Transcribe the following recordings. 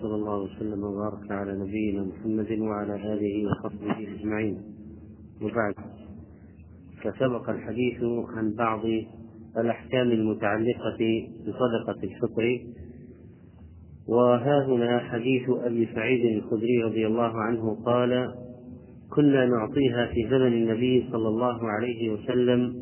وصلى الله وسلم وبارك على نبينا محمد وعلى آله وصحبه أجمعين. وبعد فسبق الحديث عن بعض الأحكام المتعلقة بصدقة الفطر. وها هنا حديث أبي سعيد الخدري رضي الله عنه قال كنا نعطيها في زمن النبي صلى الله عليه وسلم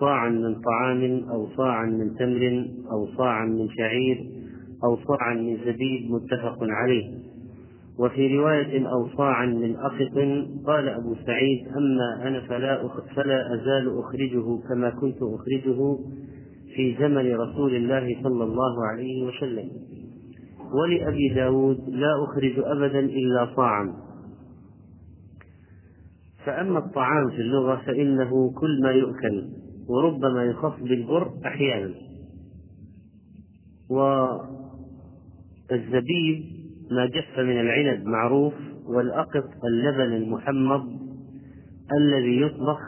صاعا من طعام أو صاعا من تمر أو صاعا من شعير أو صاعا من زبيب متفق عليه. وفي رواية أو صاعا من أقط قال أبو سعيد أما أنا فلا فلا أزال أخرجه كما كنت أخرجه في زمن رسول الله صلى الله عليه وسلم. ولأبي داود لا أخرج أبدا إلا صاعا. فأما الطعام في اللغة فإنه كل ما يؤكل وربما يخص بالبر أحيانا. والزبيب ما جف من العنب معروف والأقط اللبن المحمض الذي يطبخ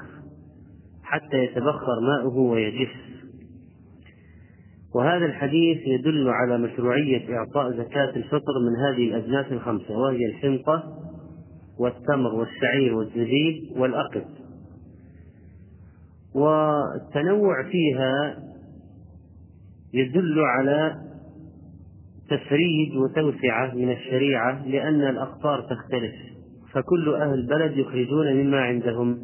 حتى يتبخر ماؤه ويجف. وهذا الحديث يدل على مشروعية إعطاء زكاة الفطر من هذه الأجناس الخمسة وهي الحنطة والتمر والشعير والزبيب والأقط. والتنوع فيها يدل على تفريج وتوسعة من الشريعة لأن الأقطار تختلف فكل أهل البلد يخرجون مما عندهم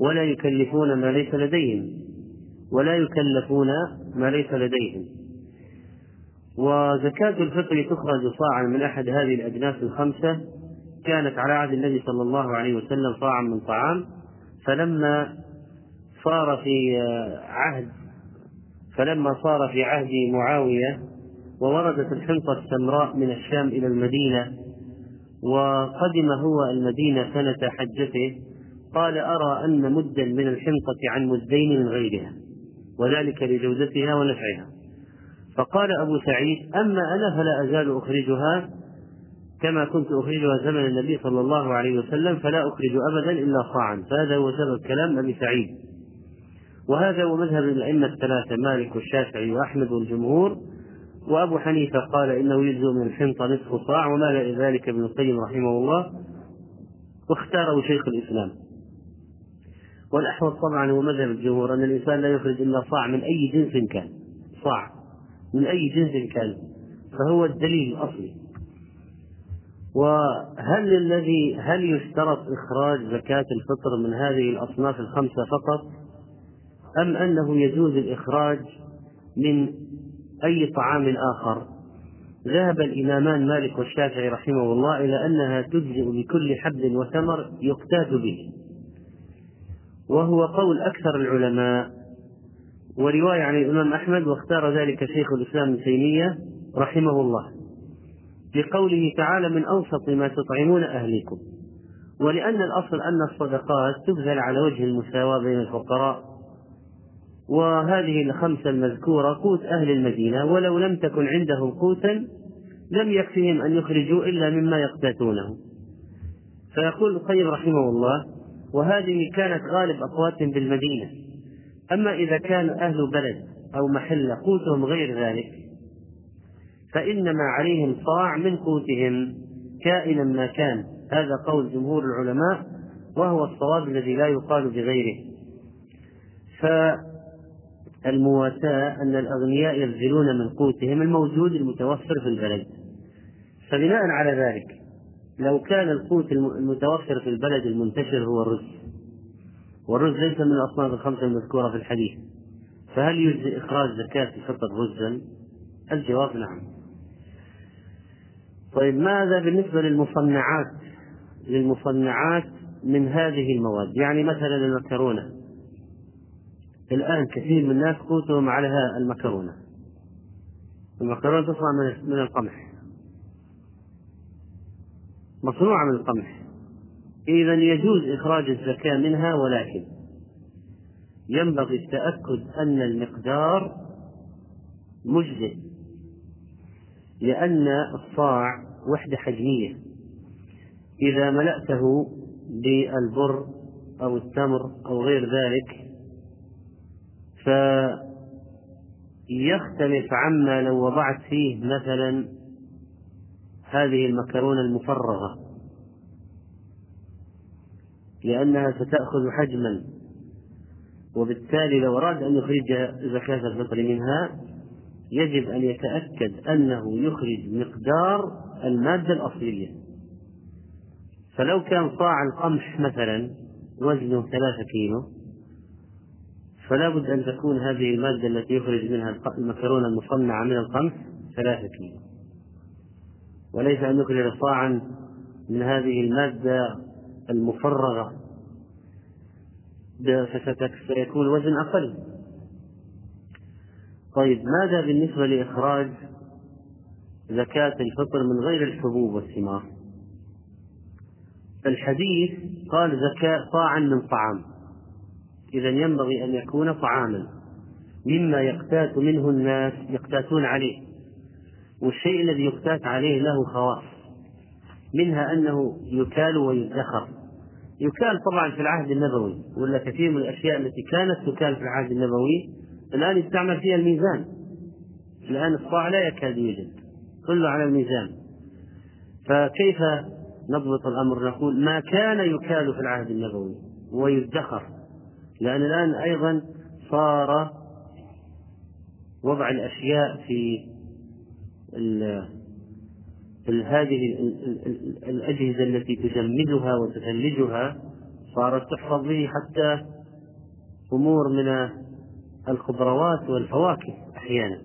ولا يكلفون ما ليس لديهم ولا يكلفون ما ليس لديهم. وزكاة الفطر تخرج صاعا من أحد هذه الأجناس الخمسة كانت على عهد النبي صلى الله عليه وسلم صاعا من طعام فلما صار في عهد فلما صار في عهد معاوية ووردت الحنطة السمراء من الشام إلى المدينة وقدم هو المدينة سنة حجته قال أرى أن مدا من الحنطة عن مدين من غيرها وذلك لجودتها ونفعها. فقال أبو سعيد أما أنا فلا أزال أخرجها كما كنت أخرجها زمن النبي صلى الله عليه وسلم فلا أخرج أبدا إلا صاعا. فهذا هو سبب كلام أبي سعيد. وهذا هو مذهب الأئمة الثلاثة مالك والشافعي وأحمد والجمهور. وأبو حنيفة قال إنه يجزء من الحنطة نصف صاع ومال ذلك ابن القيم رحمه الله واختاره شيخ الإسلام. والأحوط طبعا هو مذهب الجمهور أن الإنسان لا يخرج إلا صاع من أي جنس كان صاع من أي جنس كان فهو الدليل الأصلي. وهل الذي هل يشترط إخراج زكاة الفطر من هذه الأصناف الخمسة فقط أم أنه يجوز الإخراج من أي طعام آخر. ذهب الإمامان مالك والشافعي رحمه الله إلى أنها تجزئ بكل حب وثمر يقتات به. وهو قول أكثر العلماء ورواية عن الإمام أحمد واختار ذلك شيخ الإسلام ابن تيمية رحمه الله. بقوله تعالى من أوسط ما تطعمون أهليكم. ولأن الأصل أن الصدقات تبذل على وجه المساواة بين الفقراء وهذه الخمسة المذكورة قوت أهل المدينة ولو لم تكن عندهم قوتا لم يكفهم أن يخرجوا إلا مما يقتاتونه. فيقول القيم رحمه الله وهذه كانت غالب أقواتهم بالمدينة. أما إذا كان أهل بلد أو محل قوتهم غير ذلك فإنما عليهم صاع من قوتهم كائنا ما كان. هذا قول جمهور العلماء وهو الصواب الذي لا يقال بغيره. فالمواساة أن الأغنياء يبذلون من قوتهم الموجود المتوفر في البلد فبناء على ذلك لو كان القوت المتوفر في البلد المنتشر هو الرز والرز ليس من الأصناف الخمسة المذكورة في الحديث فهل يجزي إخراج زكاة الفطر رزا؟ الجواب نعم. طيب ماذا بالنسبة للمصنعات؟ للمصنعات من هذه المواد، يعني مثلا المكرونة. الآن كثير من الناس قوتهم على المكرونة. المكرونة تصنع من القمح. مصنوعة من القمح إذا يجوز إخراج الزكاة منها ولكن ينبغي التأكد أن المقدار مجزئ لأن الصاع وحدة حجمية إذا ملأته بالبر أو التمر أو غير ذلك فيختلف عما لو وضعت فيه مثلا هذه المكرونة المفرغة لأنها ستأخذ حجما وبالتالي لو أراد أن يخرج زكاة الفطر منها يجب أن يتأكد أنه يخرج مقدار المادة الأصلية. فلو كان صاع القمح مثلا وزنه ثلاثة كيلو فلا بد أن تكون هذه المادة التي يخرج منها المكرونة المصنعة من القمح ثلاثة كيلو. وليس أن يخرج صاعا من هذه المادة المفرغة. فسيكون الوزن أقل. طيب ماذا بالنسبة لإخراج زكاة الفطر من غير الحبوب والثمار؟ الحديث قال زكاة صاعا من طعام. إذا ينبغي أن يكون طعاما مما يقتات منه الناس يقتاتون عليه. والشيء الذي يقتات عليه له خواص منها أنه يكال ويدخر. يكال طبعا في العهد النبوي ولا كثير من الأشياء التي كانت تكال في العهد النبوي الآن يستعمل فيها الميزان. الآن الصاع لا يكاد يوجد كله على الميزان. فكيف نضبط الأمر؟ نقول ما كان يكال في العهد النبوي ويدخر. لأن الآن أيضا صار وضع الأشياء في هذه الأجهزة التي تجمدها وتثلجها صارت تحفظ به حتى أمور من الخضروات والفواكه أحيانا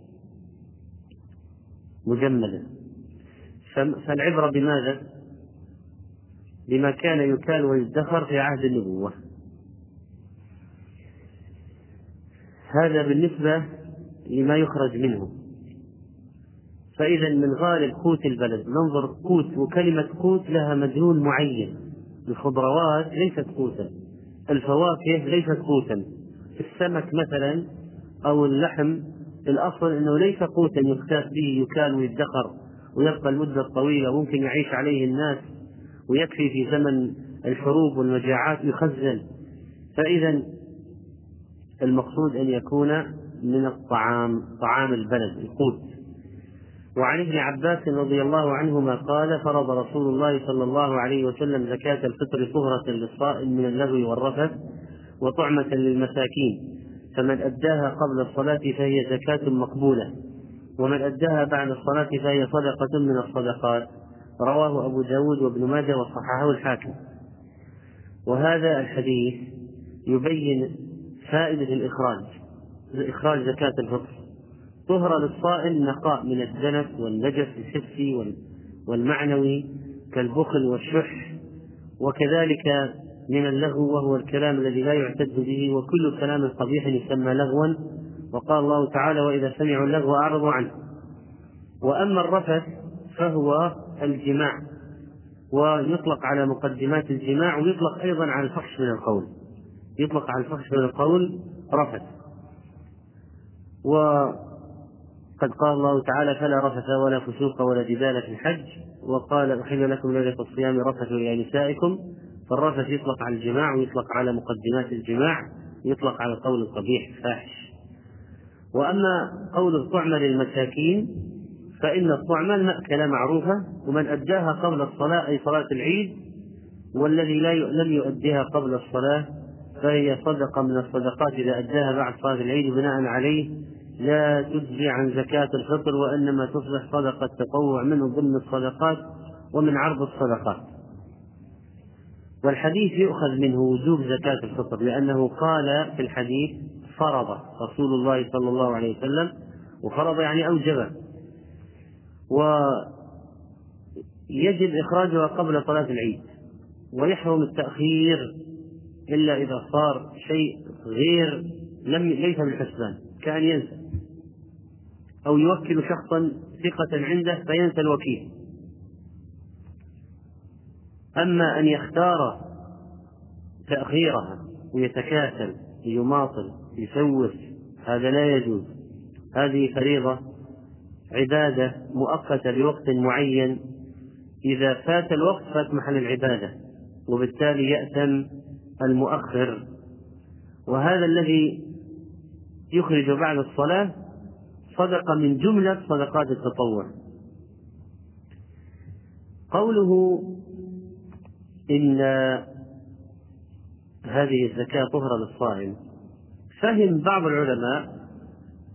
مجمدة فالعبرة بماذا؟ بما كان يكال ويدخر في عهد النبوة هذا بالنسبة لما يخرج منه. فإذا من غالب قوت البلد. ننظر قوت وكلمة قوت لها مدلول معين. الخضروات ليست قوتا. الفواكه ليست قوتا. السمك مثلا أو اللحم الأصل أنه ليس قوتا. يختاس به يكال ويدخر ويبقى المدة الطويلة. وممكن يعيش عليه الناس ويكفي في زمن الحروب والمجاعات يخزن فإذا المقصود أن يكون من الطعام طعام البلد القوت. وعن ابن عباس رضي الله عنهما قال فرض رسول الله صلى الله عليه وسلم زكاة الفطر طهرة للصائم من اللغو والرفث وطعمة للمساكين. فمن أداها قبل الصلاة فهي زكاة مقبولة. ومن أداها بعد الصلاة فهي صدقة من الصدقات. رواه أبو داود وابن ماجه وصححه الحاكم. وهذا الحديث يبين فائدة الإخراج. إخراج زكاة الفطر. طهرة للصائم نقاء من الدنس والنجس الحسي والمعنوي كالبخل والشح وكذلك من اللغو وهو الكلام الذي لا يعتد به وكل كلام قبيح يسمى لغوا. وقال الله تعالى وإذا سمعوا اللغو أعرضوا عنه. وأما الرفث فهو الجماع ويطلق على مقدمات الجماع ويطلق أيضا على الفحش من القول. يطلق على الفحش القول رفث. وقد قال الله تعالى فلا رفث ولا فسوق ولا جدال في الحج. وقال أحل لكم ليلة الصيام رفث إلى نسائكم. فالرفث يطلق على الجماع ويطلق على مقدمات الجماع يطلق على القول القبيح الفاحش وأما قول الطعمة للمساكين فإن الطعمة المأكلة معروفة ومن أداها قبل الصلاة أي صلاة العيد والذي لا لم يؤديها قبل الصلاة فهي صدقة من الصدقات إذا أداها بعد صلاة العيد بناء عليه لا تجزي عن زكاة الفطر وإنما تصبح صدقة تطوع منه ضمن الصدقات ومن عرض الصدقات. والحديث يؤخذ منه وجوب زكاة الفطر لأنه قال في الحديث فرض رسول الله صلى الله عليه وسلم وفرض يعني أوجبه. ويجب إخراجها قبل صلاة العيد ويحرم التأخير إلا إذا صار شيء غير لم ليس بالحسبان كأن ينسى. أو يوكل شخصا ثقة عنده فينسى الوكيل. أما أن يختار تأخيرها ويتكاسل يماطل يسوس هذا لا يجوز. هذه فريضة عبادة مؤقتة لوقت معين. إذا فات الوقت فات محل العبادة وبالتالي يأتم المؤخر وهذا الذي يخرج بعد الصلاة صدقة من جملة صدقات التطوع. قوله إن هذه الزكاة طهرة للصائم فهم بعض العلماء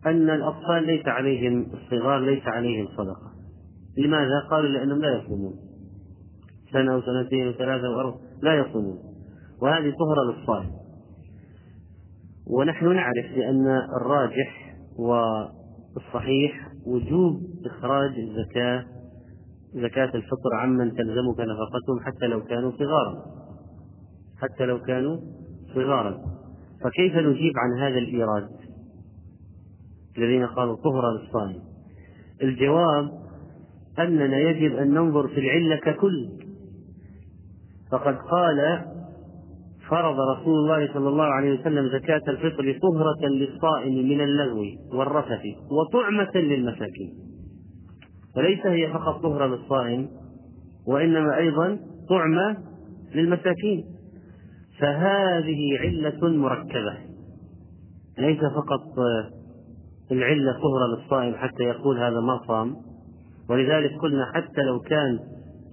أن الأطفال ليس عليهم الصغار ليس عليهم صدقة. لماذا؟ قالوا لأنهم لا يصومون. سنة وسنتين وثلاثة وأربعة لا يصومون. وهذه طهرة للصائم. ونحن نعرف بأن الراجح والصحيح وجوب إخراج الزكاة زكاة الفطر عمن تلزمك نفقتهم حتى لو كانوا صغارا. حتى لو كانوا صغارا. فكيف نجيب عن هذا الإيراد؟ الذين قالوا طهرة للصائم. الجواب أننا يجب أن ننظر في العلة ككل. فقد قال فرض رسول الله صلى الله عليه وسلم زكاة الفطر طهرة للصائم من اللغو والرفث وطعمة للمساكين. فليس هي فقط طهرة للصائم وإنما أيضا طعمة للمساكين. فهذه علة مركبة. ليس فقط العلة طهرة للصائم حتى يقول هذا ما صام. ولذلك قلنا حتى لو كان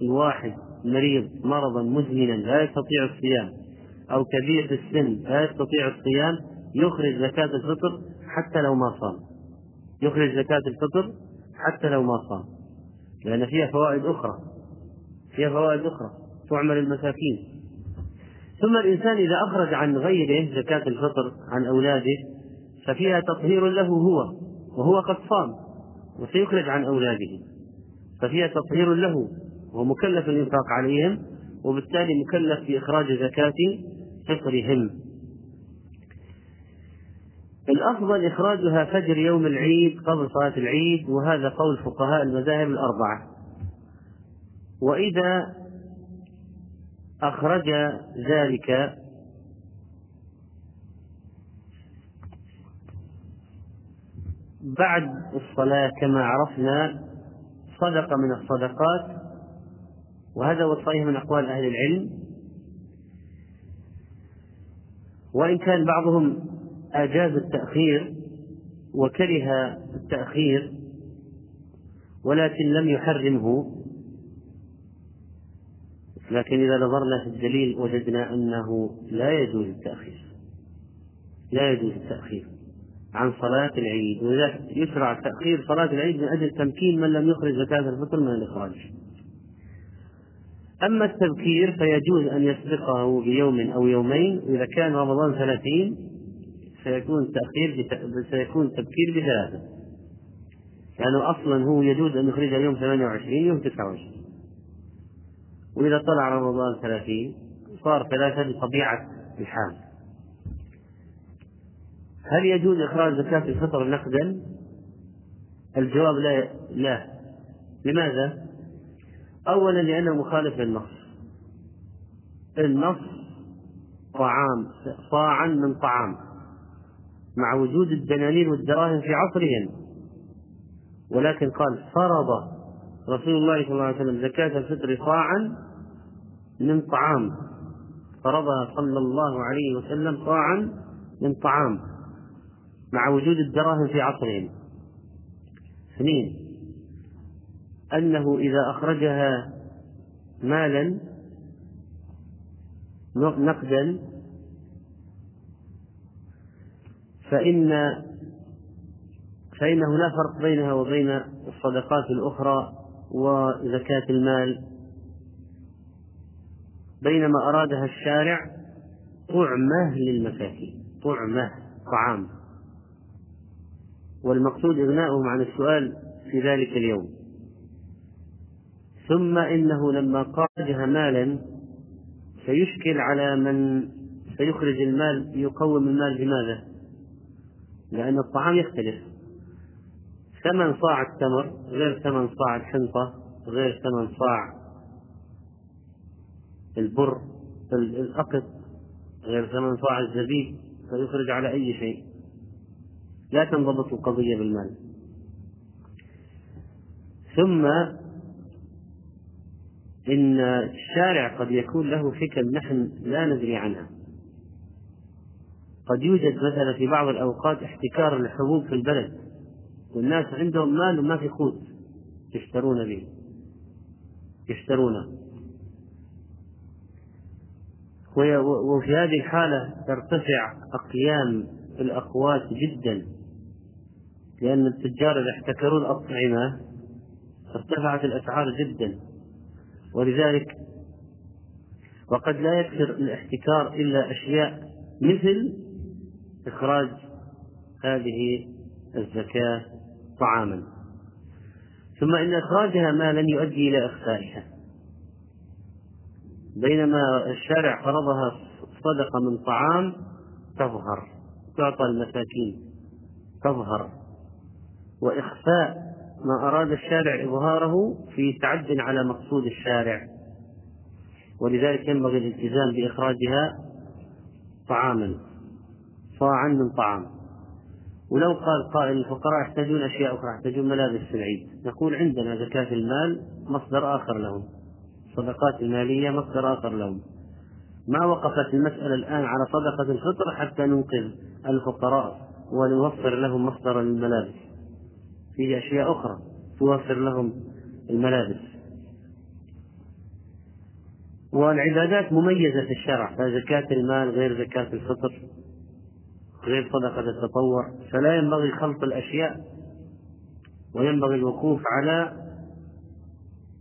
الواحد مريض مرضا مزمنا لا يستطيع الصيام أو كبير في السن لا يستطيع الصيام يخرج زكاة الفطر حتى لو ما صام. يخرج زكاة الفطر حتى لو ما صام. لأن فيها فوائد أخرى. فيها فوائد أخرى. تعمل المساكين. ثم الإنسان إذا أخرج عن غيره زكاة الفطر عن أولاده ففيها تطهير له هو وهو قد صام وسيخرج عن أولاده. ففيها تطهير له وهو مكلف الإنفاق عليهم وبالتالي مكلف بإخراج زكاة فطرهم الأفضل إخراجها فجر يوم العيد قبل صلاة العيد وهذا قول فقهاء المذاهب الأربعة. وإذا أخرج ذلك بعد الصلاة كما عرفنا صدقة من الصدقات وهذا هو الصحيح من أقوال أهل العلم. وإن كان بعضهم أجاز التأخير وكره التأخير ولكن لم يحرمه لكن إذا نظرنا في الدليل وجدنا أنه لا يجوز التأخير لا يجوز التأخير عن صلاة العيد ولذلك يشرع تأخير صلاة العيد من أجل تمكين من لم يخرج زكاة الفطر من الإخراج. أما التبكير فيجوز أن يسبقه بيوم أو يومين إذا كان رمضان ثلاثين سيكون تأخير سيكون تبكير بثلاثة لأنه أصلا هو يجوز أن يخرجها يوم 28 يوم 29 وإذا طلع رمضان ثلاثين صار ثلاثة بطبيعة الحال هل يجوز إخراج زكاة الفطر نقدا؟ الجواب لا لا لماذا؟ أولا لأنه مخالف للنص. النص طعام صاعا من طعام مع وجود الدنانير والدراهم في عصرهم. ولكن قال فرض رسول الله صلى الله عليه وسلم زكاة الفطر صاعا من طعام. فرضها صلى الله عليه وسلم صاعا من طعام مع وجود الدراهم في عصرهم. اثنين أنه إذا أخرجها مالا نقدا فإن فإنه لا فرق بينها وبين الصدقات الأخرى وزكاة المال. بينما أرادها الشارع طعمة للمساكين طعمة طعام. والمقصود إغناؤهم عن السؤال في ذلك اليوم. ثم إنه لما قادها مالا سيشكل على من سيخرج المال يقوم المال بماذا؟ لأن الطعام يختلف. ثمن صاع التمر غير ثمن صاع الحنطة غير ثمن صاع البر الأقط غير ثمن صاع الزبيب فيخرج على أي شيء. لا تنضبط القضية بالمال. ثم إن الشارع قد يكون له حكم نحن لا ندري عنها. قد يوجد مثلا في بعض الأوقات احتكار الحبوب في البلد والناس عندهم مال وما في قوت يشترون به يشترونه. وفي هذه الحالة ترتفع أقيام الأقوات جدا لأن التجار إذا احتكروا الأطعمة ارتفعت الأسعار جدا. ولذلك وقد لا يكثر الاحتكار إلا أشياء مثل إخراج هذه الزكاة طعاما. ثم إن إخراجها مالا يؤدي إلى إخفائها بينما الشارع فرضها صدقة من طعام تظهر تعطى المساكين تظهر وإخفاء ما أراد الشارع إظهاره في تعد على مقصود الشارع ولذلك ينبغي الالتزام بإخراجها طعاما صاعا من طعام. ولو قال قائل الفقراء يحتاجون أشياء أخرى يحتاجون ملابس في العيد. نقول عندنا زكاة المال مصدر آخر لهم الصدقات المالية مصدر آخر لهم. ما وقفت المسألة الآن على صدقة الفطر حتى ننقذ الفقراء ونوفر لهم مصدر الملابس. في أشياء أخرى توفر لهم الملابس. والعبادات مميزة في الشرع فزكاة المال غير زكاة الفطر غير صدقة التطوع. فلا ينبغي خلط الأشياء وينبغي الوقوف على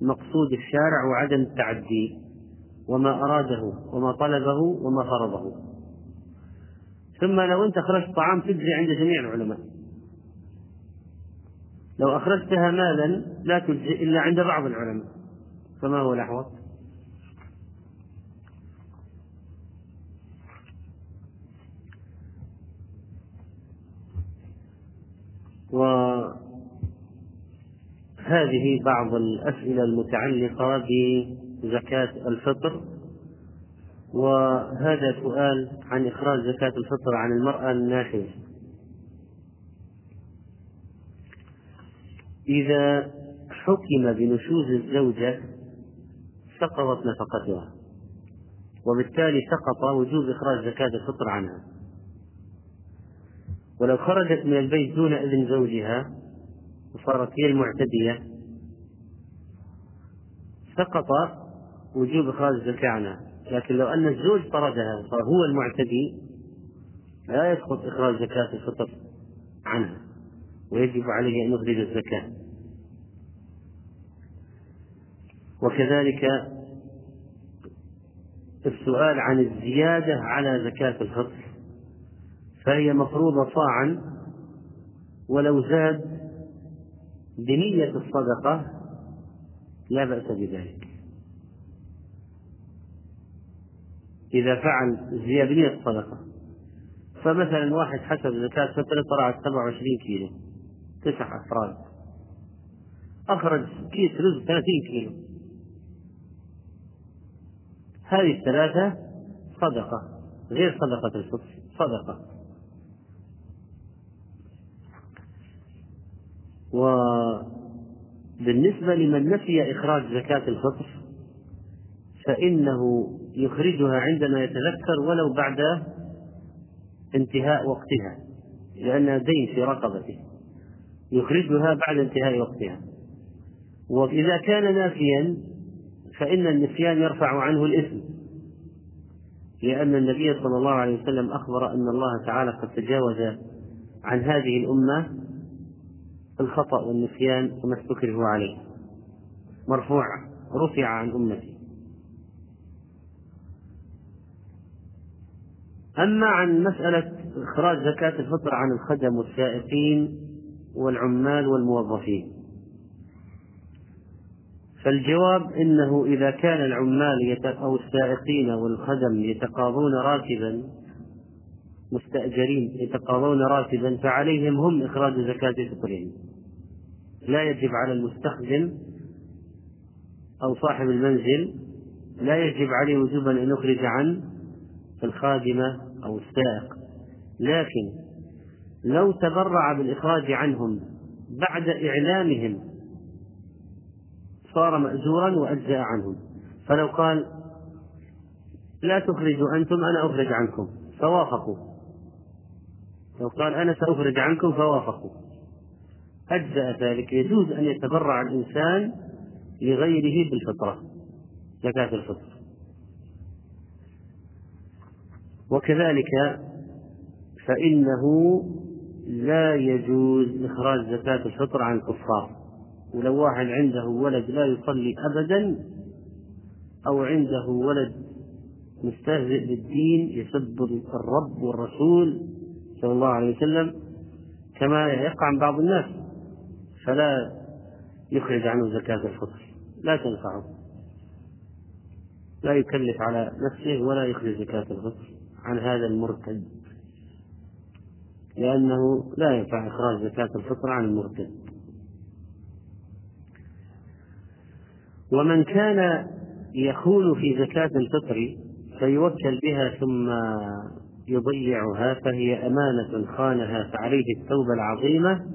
مقصود الشارع وعدم التعدي وما أراده وما طلبه وما فرضه. ثم لو أنت أخرجت طعام تجزي عند جميع العلماء لو أخرجتها مالا لا تجزي إلا عند بعض العلماء. فما هو الأحوط؟ وهذه بعض الأسئلة المتعلقة بزكاة الفطر. وهذا سؤال عن إخراج زكاة الفطر عن المرأة الناشزة إذا حكم بنشوز الزوجة سقطت نفقتها وبالتالي سقط وجوب إخراج زكاة الفطر عنها. ولو خرجت من البيت دون إذن زوجها وصارت هي المعتدية سقط وجوب إخراج الزكاة عنها. لكن لو أن الزوج طردها صار هو المعتدي لا يسقط إخراج زكاة الفطر عنها. ويجب عليه أن يخرج الزكاة. وكذلك السؤال عن الزيادة على زكاة الفطر فهي مفروضة صاعا ولو زاد بنية الصدقة لا بأس بذلك. إذا فعل زيادة بنية الصدقة فمثلا واحد حسب زكاة فترة طلعت 27 كيلو. تسع أفراد. أخرج كيس رز 30 كيلو. هذه الثلاثة صدقة غير صدقة الفطر صدقة. وبالنسبة لمن نسي إخراج زكاة الفطر فإنه يخرجها عندما يتذكر ولو بعد انتهاء وقتها لأنها دين في رقبته. يخرجها بعد انتهاء وقتها. وإذا كان نافيا فإن النسيان يرفع عنه الإثم لأن النبي صلى الله عليه وسلم أخبر أن الله تعالى قد تجاوز عن هذه الأمة الخطأ والنسيان وما استكره عليه. مرفوع رفع عن أمتي. أما عن مسألة إخراج زكاة الفطر عن الخدم والسائقين والعمال والموظفين. فالجواب إنه إذا كان العمال أو السائقين والخدم يتقاضون راتبا مستأجرين يتقاضون راتبا فعليهم هم إخراج زكاة فطرهم. لا يجب على المستخدم أو صاحب المنزل لا يجب عليه وجوبا أن يخرج عن الخادمة أو السائق. لكن لو تبرع بالإخراج عنهم بعد إعلامهم صار مأجورا وأجزأ عنهم. فلو قال لا تخرجوا أنتم أنا أخرج عنكم فوافقوا. لو قال أنا سأخرج عنكم فوافقوا. أجزأ ذلك. يجوز أن يتبرع الإنسان لغيره بالفطرة زكاة الفطر. وكذلك فإنه لا يجوز إخراج زكاة الفطر عن الكفار ولو واحد عنده ولد لا يصلي أبدا أو عنده ولد مستهزئ بالدين يسب الرب والرسول صلى الله عليه وسلم كما يقع عن بعض الناس فلا يخرج عنه زكاة الفطر. لا تنفعه. لا يكلف على نفسه ولا يخرج زكاة الفطر عن هذا المرتد. لأنه لا ينفع إخراج زكاة الفطر عن المرتد. ومن كان يخون في زكاة الفطر فيوكل بها ثم يضيعها فهي أمانة خانها فعليه التوبة العظيمة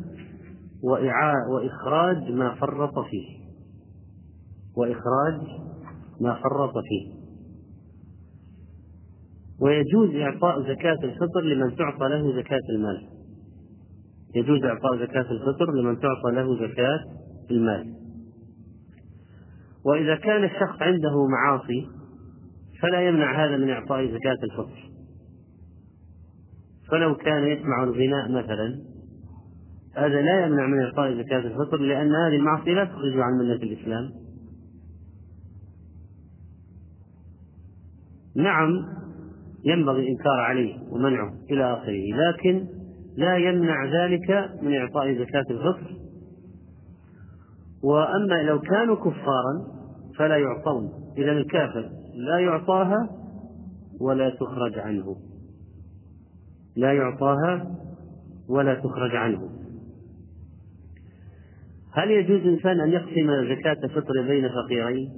وإخراج ما فرط فيه. وإخراج ما فرط فيه. ويجوز إعطاء زكاة الفطر لمن تعطى له زكاة المال. يجوز إعطاء زكاة الفطر لمن تعطى له زكاة المال. وإذا كان الشخص عنده معاصي فلا يمنع هذا من إعطاء زكاة الفطر. فلو كان يسمع الغناء مثلا هذا لا يمنع من إعطاء زكاة الفطر لأن هذه المعصية لا تخرج عن ملة الإسلام. نعم ينبغي الإنكار عليه ومنعه إلى آخره لكن لا يمنع ذلك من إعطاء زكاة الفطر. وأما لو كانوا كفارا فلا يعطون إذا الكافر لا يعطاها ولا تخرج عنه. لا يعطاها ولا تخرج عنه. هل يجوز الإنسان أن يقسم زكاة الفطر بين فقيرين؟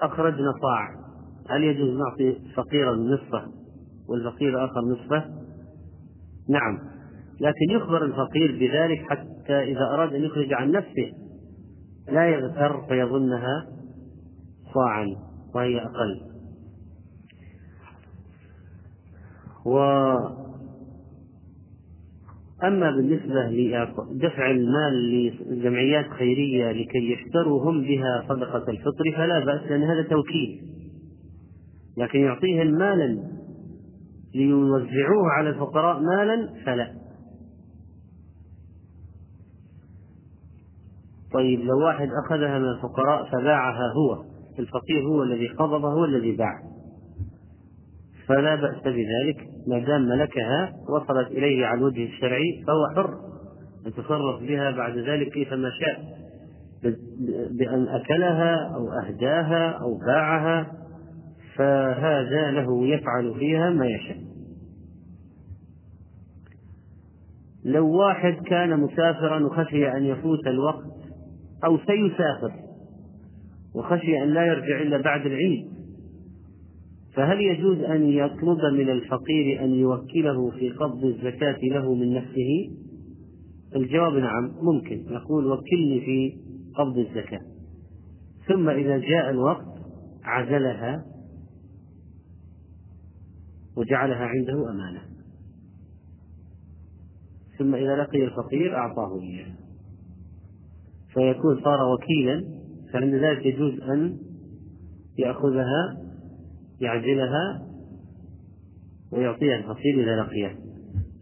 أخرجنا صاع. هل يجوز نعطي فقيرا نصفه؟ والفقير الآخر نصفه. نعم. لكن يخبر الفقير بذلك حتى إذا أراد أن يخرج عن نفسه لا يغتر فيظنها صاعا وهي أقل. و أما بالنسبة لدفع المال لجمعيات خيرية لكي يشتروا هم بها صدقة الفطر فلا بأس لأن هذا توكيل. لكن يعطيهم مالا ليوزعوه على الفقراء مالا فلا. طيب لو واحد أخذها من الفقراء فباعها هو. الفقير هو الذي قبض هو الذي باع. فلا بأس بذلك ما دام ملكها وصلت إليه على الوجه الشرعي فهو حر. يتصرف بها بعد ذلك كيفما شاء. بأن أكلها أو أهداها أو باعها. فهذا له يفعل فيها ما يشاء. لو واحد كان مسافرا وخشي أن يفوت الوقت أو سيسافر وخشي أن لا يرجع إلا بعد العيد فهل يجوز أن يطلب من الفقير أن يوكله في قبض الزكاة له من نفسه؟ الجواب نعم ممكن. يقول وكلني في قبض الزكاة. ثم إذا جاء الوقت عزلها وجعلها عنده أمانة. ثم إذا لقي الفقير أعطاه إياه. فيكون صار وكيلا فعند ذلك يجوز أن يأخذها يعزلها ويعطيها الفقير إذا لقيه.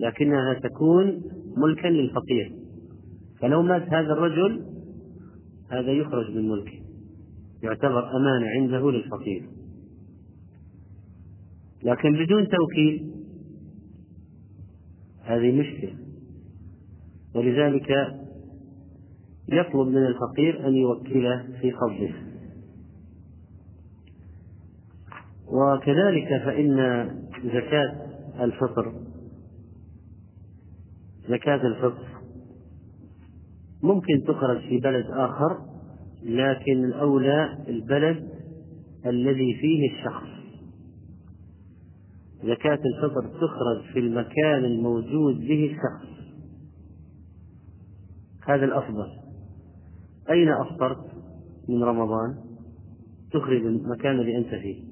لكنها تكون ملكا للفقير. فلو مات هذا الرجل هذا يخرج من ملكه. يعتبر أمانة عنده للفقير. لكن بدون توكيل هذه مشكلة. ولذلك يطلب من الفقير أن يوكله في قبضه وكذلك فإن زكاة الفطر زكاة الفطر ممكن تخرج في بلد آخر لكن الأولى البلد الذي فيه الشخص. زكاة الفطر تخرج في المكان الموجود به الشخص. هذا الأفضل. أين أفطرت من رمضان؟ تخرج المكان الذي أنت فيه.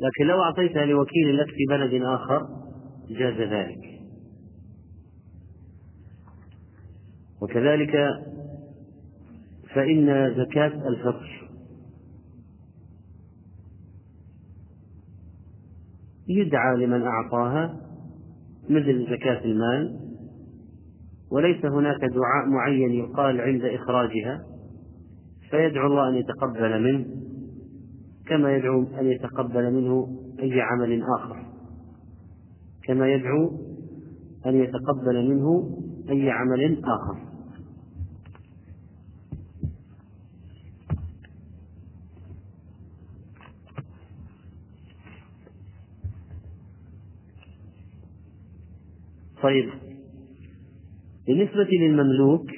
لكن لو أعطيتها لوكيل لك في بلد آخر جاز ذلك. وكذلك فإن زكاة الفطر يدعى لمن أعطاها مثل زكاة المال وليس هناك دعاء معين يقال عند إخراجها فيدعو الله أن يتقبل منه كما يدعو أن يتقبل منه أي عمل آخر. كما يدعو أن يتقبل منه أي عمل آخر. طيب. بالنسبة للمملوك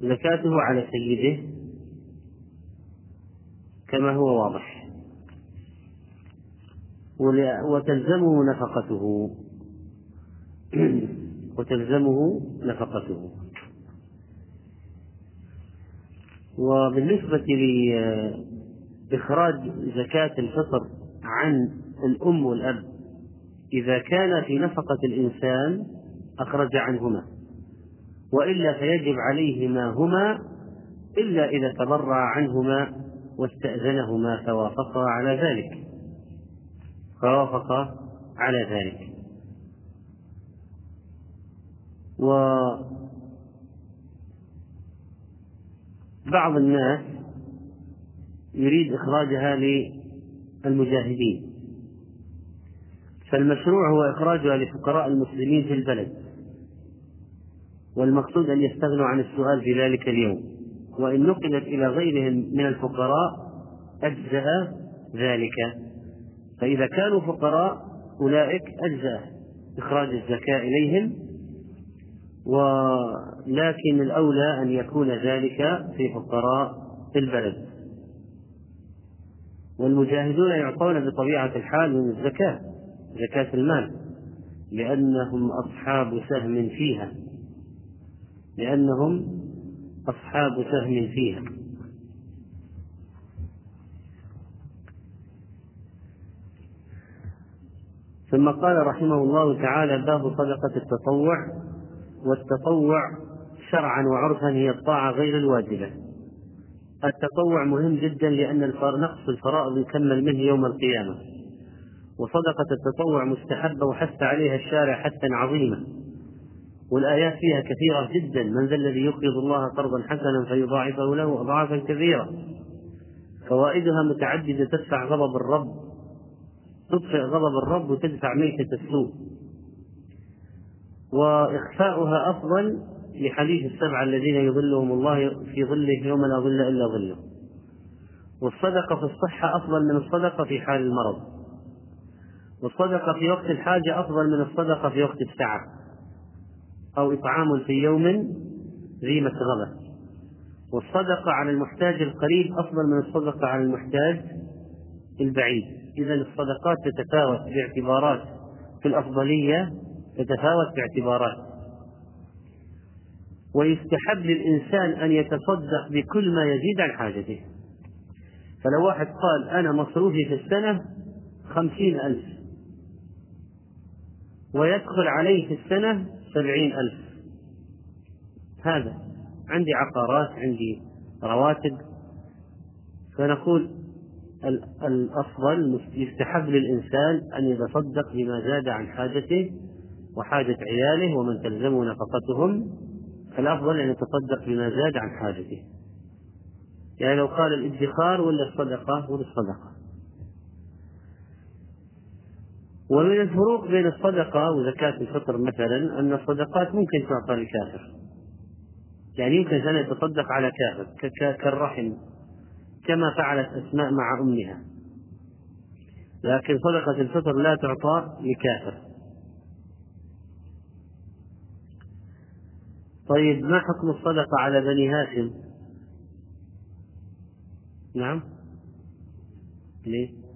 زكاته على سيده كما هو واضح. وتلزمه نفقته. وتلزمه نفقته. وبالنسبة لإخراج زكاة الفطر عن الأم والأب إذا كان في نفقة الإنسان أخرج عنهما وإلا فيجب عليهما هما إلا إذا تبرع عنهما واستأذنهما فوافقا على ذلك. فوافقا على ذلك. وبعض الناس يريد إخراجها للمجاهدين. فالمشروع هو إخراجها لفقراء المسلمين في البلد. والمقصود أن يستغنوا عن السؤال في ذلك اليوم. وإن نقلت إلى غيرهم من الفقراء أجزأ ذلك. فإذا كانوا فقراء أولئك أجزأ إخراج الزكاة إليهم. ولكن الأولى أن يكون ذلك في فقراء البلد. والمجاهدون يعطون بطبيعة الحال من الزكاة. زكاة المال لأنهم أصحاب سهم فيها لأنهم أصحاب سهم فيها. ثم قال رحمه الله تعالى باب صدقة التطوع والتطوع شرعا وعرفا هي الطاعة غير الواجبة. التطوع مهم جدا لأن نقص الفرائض يكمل منه يوم القيامة. وصدقة التطوع مستحبة وحث عليها الشارع حثا عظيما. والآيات فيها كثيرة جدا. من ذا الذي يقرض الله قرضا حسنا فيضاعفه له أضعافا كثيرة فوائدها متعددة. تدفع غضب الرب. تطفئ غضب الرب وتدفع ميتة السوء. وإخفاؤها أفضل لحديث السبعة الذين يظلهم الله في ظله يوم لا ظل إلا ظله. والصدقة في الصحة أفضل من الصدقة في حال المرض. والصدقة في وقت الحاجة أفضل من الصدقة في وقت السعة. أو إطعام في يوم ذي مسغبة والصدقة على المحتاج القريب أفضل من الصدقة على المحتاج البعيد. إذا الصدقات تتفاوت باعتبارات في الأفضلية تتفاوت باعتبارات. ويستحب للإنسان أن يتصدق بكل ما يزيد عن حاجته. فلو واحد قال أنا مصروفي في السنة خمسين ألف. ويدخل عليه في السنة سبعين ألف. هذا عندي عقارات عندي رواتب. فنقول الأفضل يستحب للإنسان أن يتصدق بما زاد عن حاجته وحاجة عياله ومن تلزمه نفقتهم. فالأفضل أن يتصدق بما زاد عن حاجته. يعني لو قال الادخار ولا الصدقة ولا الصدقة. ومن الفروق بين الصدقة وزكاة الفطر مثلا أن الصدقات ممكن تعطى لكافر. يعني يمكن أن يتصدق على كافر كالرحم كما فعلت أسماء مع أمها. لكن صدقة الفطر لا تعطى لكافر. طيب ما حكم الصدقة على بني هاشم؟ نعم. ليه؟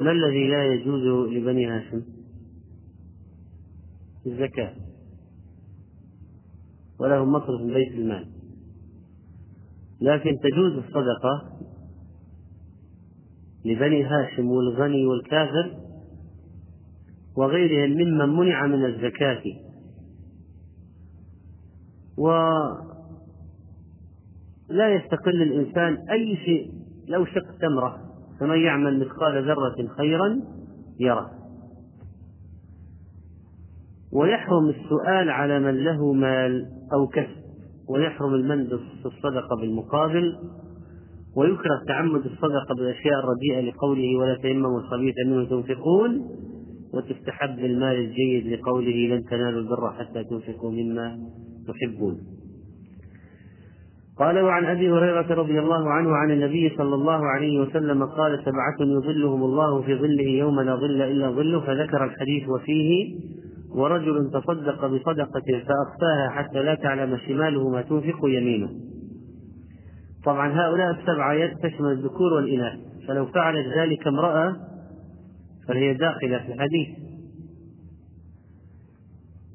ما الذي لا يجوز لبني هاشم؟ الزكاة. ولهم مصرف من بيت المال. لكن تجوز الصدقة لبني هاشم والغني والكافر وغيرهم ممن منع من الزكاة. لا يستقل الإنسان أي شيء لو شق تمرة. فمن يعمل مثقال ذرة خيرا يره. ويحرم السؤال على من له مال أو كسب ويحرم المن في الصدقة بالمقابل ويكره تعمد الصدقة بالأشياء الرديئة لقوله ولا تيمموا الخبيث منه تنفقون وتستحب المال الجيد لقوله لن تنالوا البر حتى تنفقوا مما تحبون. قال وعن أبي هريرة رضي الله عنه عن النبي صلى الله عليه وسلم قال سبعة يظلهم الله في ظله يوم لا ظل إلا ظله فذكر الحديث وفيه ورجل تصدق بصدقة فأخفاها حتى لا تعلم شماله ما تنفق يمينه. طبعا هؤلاء السبعة تشمل الذكور والإناث فلو فعلت ذلك امرأة فهي داخلة في الحديث.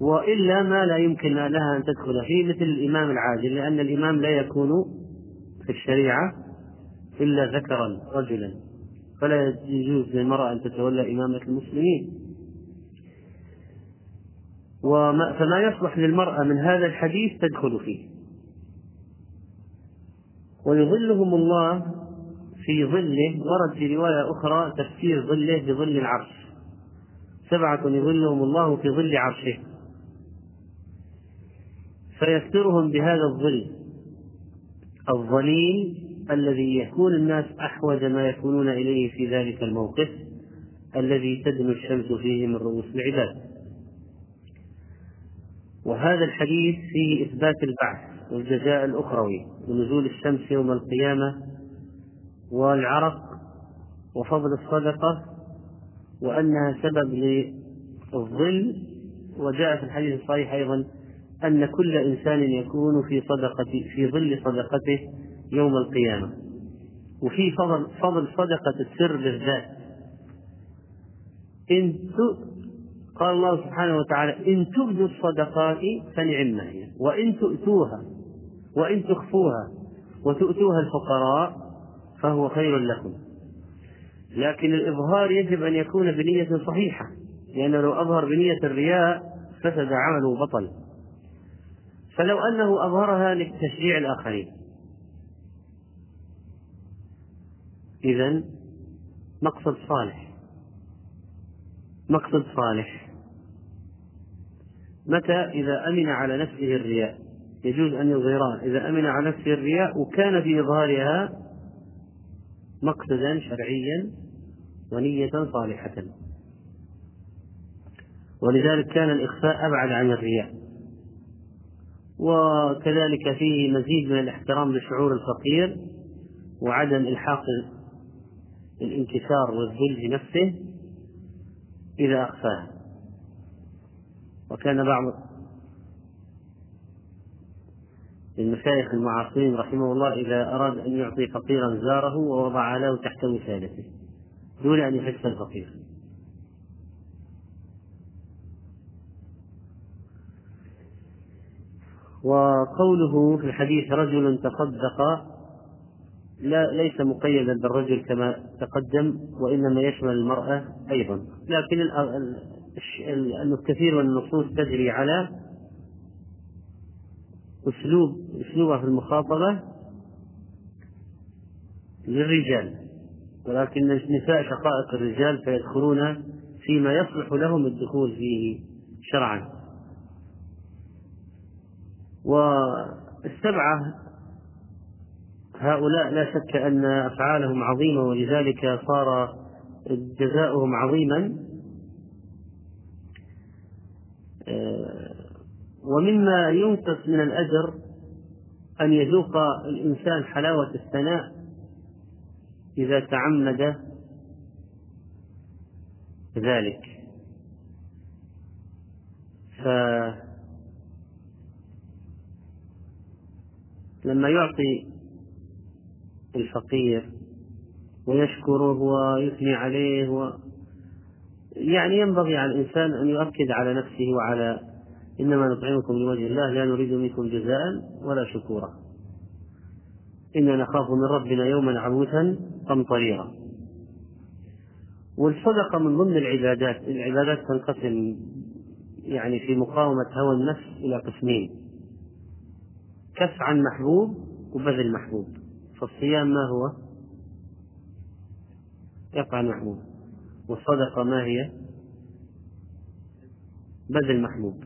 وإلا ما لا يمكن لها أن تدخل فيه مثل الإمام العادل لأن الإمام لا يكون في الشريعة إلا ذكرا رجلا. فلا يجوز للمرأة أن تتولى إمامة المسلمين. وما فما يصلح للمرأة من هذا الحديث تدخل فيه. ويظلهم الله في ظله ورد في رواية أخرى تفسير ظله بظل العرش. سبعة يظلهم الله في ظل عرشه. فيسترهم بهذا الظل الظليل الذي يكون الناس أحوج ما يكونون إليه في ذلك الموقف الذي تدنو الشمس فيه من رؤوس العباد. وهذا الحديث فيه إثبات البعث والجزاء الأخروي ونزول الشمس يوم القيامة والعرق وفضل الصدقة وأنها سبب للظل وجاء في الحديث الصحيح أيضا أن كل إنسان يكون في صدقة في ظل صدقته يوم القيامة. وفي فضل فضل صدقة السر بالذات. إن قال الله سبحانه وتعالى إن تبدوا الصدقات فنعم هي. وإن تؤتوها وإن تخفوها وتؤتوها الفقراء فهو خير لكم. لكن الإظهار يجب أن يكون بنية صحيحة. لأنه لو أظهر بنية الرياء فسد عمله بطل. فلو أنه أظهرها لتشجيع الآخرين. إذا مقصد صالح. مقصد صالح. متى؟ إذا أمن على نفسه الرياء. يجوز أن يظهرها. إذا أمن على نفسه الرياء وكان في إظهارها مقصدا شرعيا ونية صالحة. ولذلك كان الإخفاء أبعد عن الرياء. وكذلك فيه مزيد من الاحترام لشعور الفقير وعدم إلحاق الانكسار والذل لنفسه إذا أخفاها. وكان بعض المشايخ المعاصرين رحمه الله إذا أراد أن يعطي فقيرا زاره ووضع له تحت وسادته دون أن يحس الفقير. وقوله في الحديث رجل تصدق لا ليس مقيدا بالرجل كما تقدم وإنما يشمل المرأة أيضا. لكن الكثير من النصوص تجري على أسلوب أسلوبها في المخاطبة للرجال. ولكن النساء شقائق الرجال فيدخلون فيما يصلح لهم الدخول فيه شرعا. والسبعة هؤلاء لا شك أن أفعالهم عظيمة ولذلك صار جزاؤهم عظيما. آه، ومما ينقص من الأجر أن يذوق الإنسان حلاوة الثناء إذا تعمد ذلك. ف لما يعطي الفقير ويشكره ويثني عليه و يعني ينبغي على الإنسان أن يؤكد على نفسه وعلى إنما نطعمكم لوجه الله لا نريد منكم جزاء ولا شكورا. إنا نخاف من ربنا يوما عبوسا قمطريرا. والصدقة من ضمن العبادات العبادات تنقسم يعني في مقاومة هوى النفس إلى قسمين. كف عن محبوب وبذل محبوب. فالصيام ما هو؟ يفعل محبوب والصدقة ما هي؟ بذل محبوب.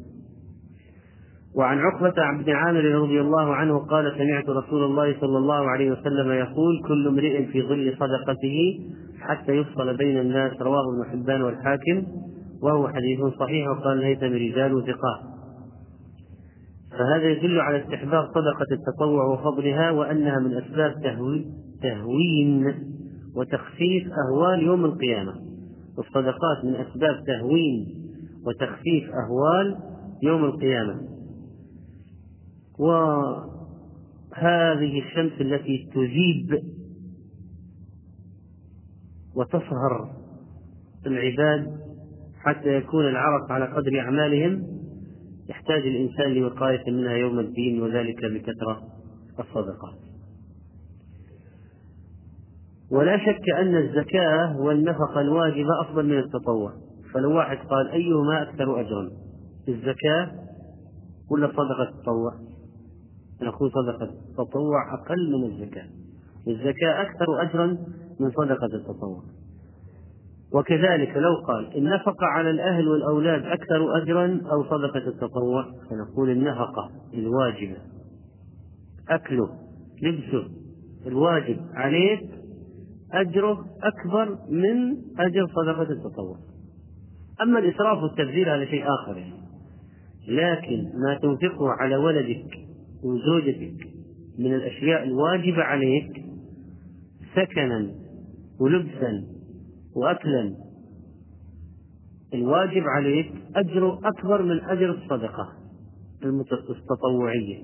وعن عقبة بن عامر رضي الله عنه قال سمعت رسول الله صلى الله عليه وسلم يقول كل امرئ في ظل صدقته حتى يفصل بين الناس. رواه ابن حبان والحاكم وهو حديث صحيح وقال الهيثم رجال ثقات فهذا يدل على استحباب صدقة التطوع وفضلها وأنها من أسباب تهوين وتخفيف أهوال يوم القيامة. والصدقات من أسباب تهوين وتخفيف أهوال يوم القيامة. وهذه الشمس التي تجيب وتصهر العباد حتى يكون العرق على قدر أعمالهم يحتاج الإنسان لوقاية منها يوم الدين وذلك بكثرة الصدقات ولا شك أن الزكاة والنفقة الواجبة أفضل من التطوع. فلو واحد قال أيهما أكثر أجرا؟ الزكاة ولا صدقة التطوع؟ نقول صدقة التطوع أقل من الزكاة. الزكاة أكثر أجرا من صدقة التطوع. وكذلك لو قال النفقة على الأهل والأولاد أكثر أجرا أو صدقة التطوع فنقول النفقة الواجبة أكله لبسه الواجب عليك أجره أكبر من أجر صدقة التطوع أما الإسراف والتبذير هذا شيء آخر يعني. لكن ما تنفقه على ولدك وزوجتك من الأشياء الواجبة عليك سكنا ولبسا وأكلا. الواجب عليك أجره أكبر من أجر الصدقة التطوعية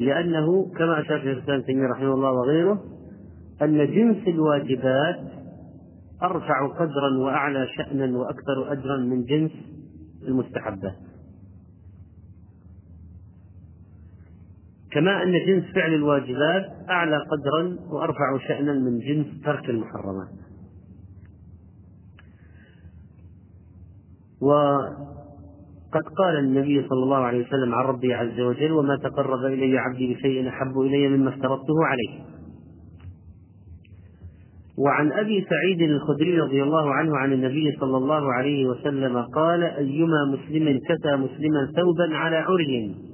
لأنه كما أشار شيخ الإسلام تيمية رحمه الله وغيره أن جنس الواجبات أرفع قدرا وأعلى شأنا وأكثر أجرا من جنس المستحبات كما أن جنس فعل الواجبات أعلى قدرا وأرفع شأنا من جنس ترك المحرمات. وقد قال النبي صلى الله عليه وسلم عن ربي عز وجل وما تقرب إلي عبدي بشيء أحب إلي مما افترضته عليه. وعن أبي سعيد الخدري رضي الله عنه عن النبي صلى الله عليه وسلم قال أيما مسلم كسى مسلما ثوبا على عري.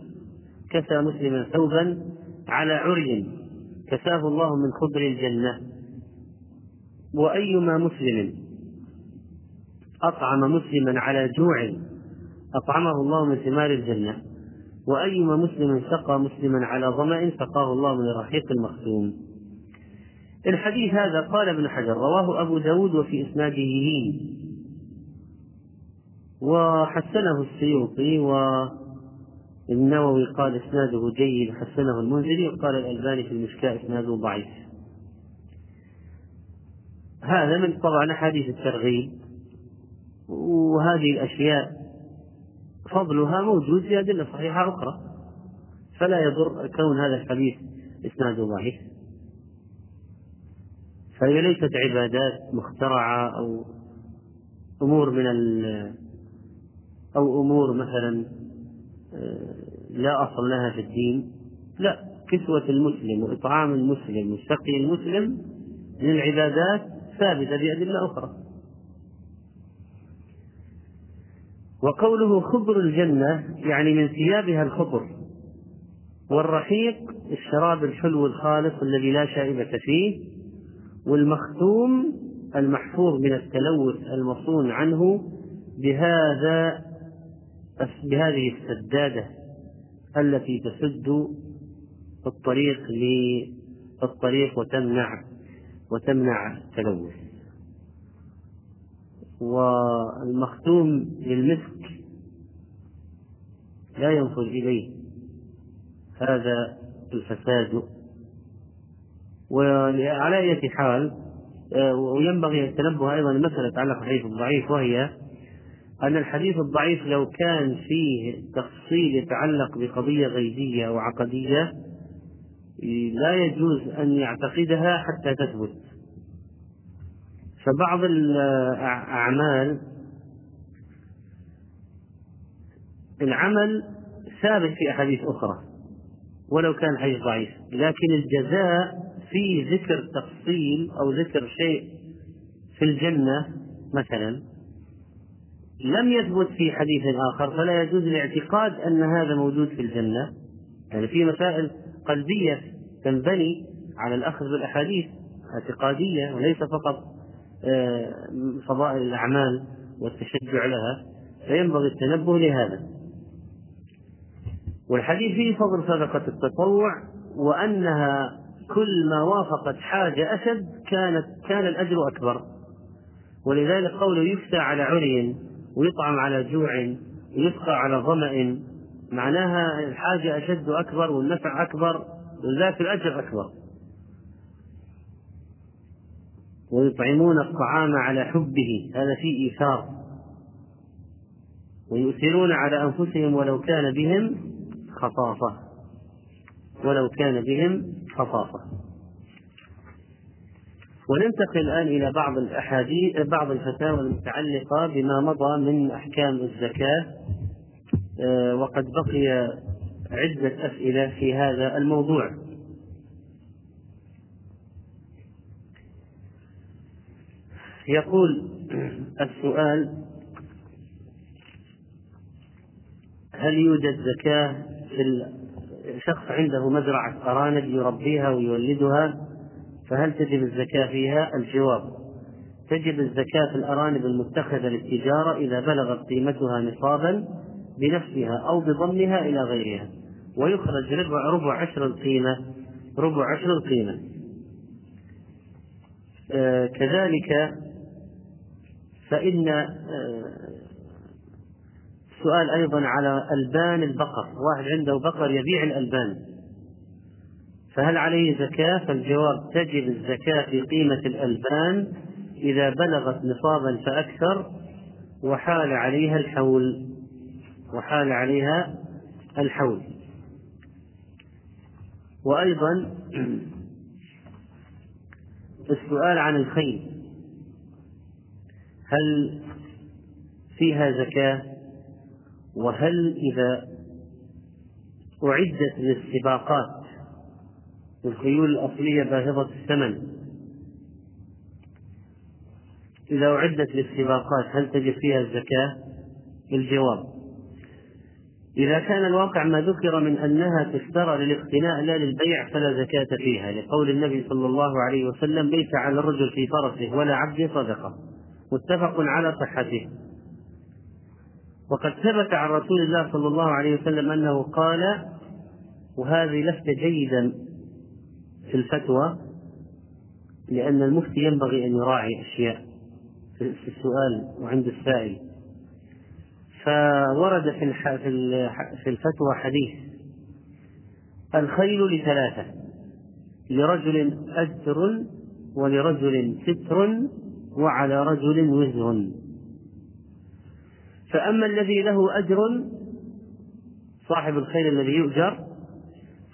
كسى مسلما ثوبا على عري كساه الله من خضر الجنة. وأيما مسلم أطعم مسلما على جوع أطعمه الله من ثمار الجنة. وأيما مسلم سقى مسلما على ظمأ سقاه الله من الرحيق المختوم الحديث هذا قال ابن حجر رواه أبو داود وفي إسناده. وحسنه السيوطي و النووي قال إسناده جيد حسنه المنذري وقال الألباني في المشكاة إسناده ضعيف. هذا من طبعا أحاديث الترغيب. وهذه الأشياء فضلها موجود في أدلة صحيحة أخرى. فلا يضر كون هذا الحديث إسناده ضعيف. فهي ليست عبادات مخترعة أو أمور من أو أمور مثلا لا أصل لها في الدين. لا كسوة المسلم وإطعام المسلم وسقي المسلم من العبادات ثابتة بأدلة أخرى. وقوله خبر الجنة يعني من ثيابها الخبر والرحيق الشراب الحلو الخالص الذي لا شائبة فيه والمختوم المحفوظ من التلوث المصون عنه بهذا بهذه السدادة التي تسد الطريق للطريق وتمنع وتمنع التلوث. والمختوم للمسك لا ينفذ إليه. هذا الفساد. وعلى أية حال آه، وينبغي التنبه أيضا لمسألة تتعلق بالحديث الضعيف وهي أن الحديث الضعيف لو كان فيه تفصيل يتعلق بقضية غيبية أو عقدية لا يجوز أن يعتقدها حتى تثبت. فبعض الأعمال العمل ثابت في أحاديث أخرى ولو كان الحديث ضعيف. لكن الجزاء في ذكر تفصيل أو ذكر شيء في الجنة مثلا لم يثبت في حديث آخر فلا يجوز الاعتقاد أن هذا موجود في الجنة. يعني في مسائل قلبية تنبني على الأخذ بالأحاديث اعتقادية وليس فقط آه، فضائل الأعمال والتشجع لها فينبغي التنبه لهذا. والحديث فيه فضل صدقة التطوع وأنها كل ما وافقت حاجة أشد كانت كان الأجر أكبر. ولذلك قوله يفتى على عري ويطعم على جوع ويسقى على ظمأ معناها الحاجة أشد أكبر والنفع أكبر ولذلك الأجر أكبر. ويطعمون الطعام على حبه هذا فيه إيثار. ويؤثرون على أنفسهم ولو كان بهم خصاصة. ولو كان بهم خصاصة. وننتقل الآن إلى بعض الأحاديث بعض الفتاوى المتعلقة بما مضى من أحكام الزكاة آه، وقد بقي عدة أسئلة في هذا الموضوع. يقول السؤال هل يوجد زكاة في شخص عنده مزرعة أرانب يربيها ويولدها؟ فهل تجب الزكاة فيها؟ الجواب. تجب الزكاة في الأرانب المتخذة للتجارة إذا بلغت قيمتها نصابا بنفسها أو بضمها إلى غيرها. ويخرج ربع ربع عشر القيمة ربع عشر القيمة. آه كذلك فإن آه سؤال أيضا على ألبان البقر. واحد عنده بقر يبيع الألبان. فهل عليه زكاة؟ فالجواب تجب الزكاة في قيمة الألبان إذا بلغت نصابا فأكثر وحال عليها الحول وحال عليها الحول. وأيضا السؤال عن الخيل. هل فيها زكاة؟ وهل إذا أعدت للسباقات الخيول الأصلية باهظة الثمن. إذا أعدت للسباقات هل تجد فيها الزكاة؟ الجواب إذا كان الواقع ما ذكر من أنها تشترى للاقتناء لا للبيع فلا زكاة فيها لقول النبي صلى الله عليه وسلم ليس على الرجل في فرسه ولا عبده صدقة. متفق على صحته. وقد ثبت عن رسول الله صلى الله عليه وسلم أنه قال وهذه لفتة جيدا. في الفتوى لأن المفتي ينبغي أن يراعي أشياء في السؤال وعند السائل. فورد في في الفتوى حديث الخيل لثلاثة لرجل أجر ولرجل ستر وعلى رجل وزر. فأما الذي له أجر صاحب الخيل الذي يؤجر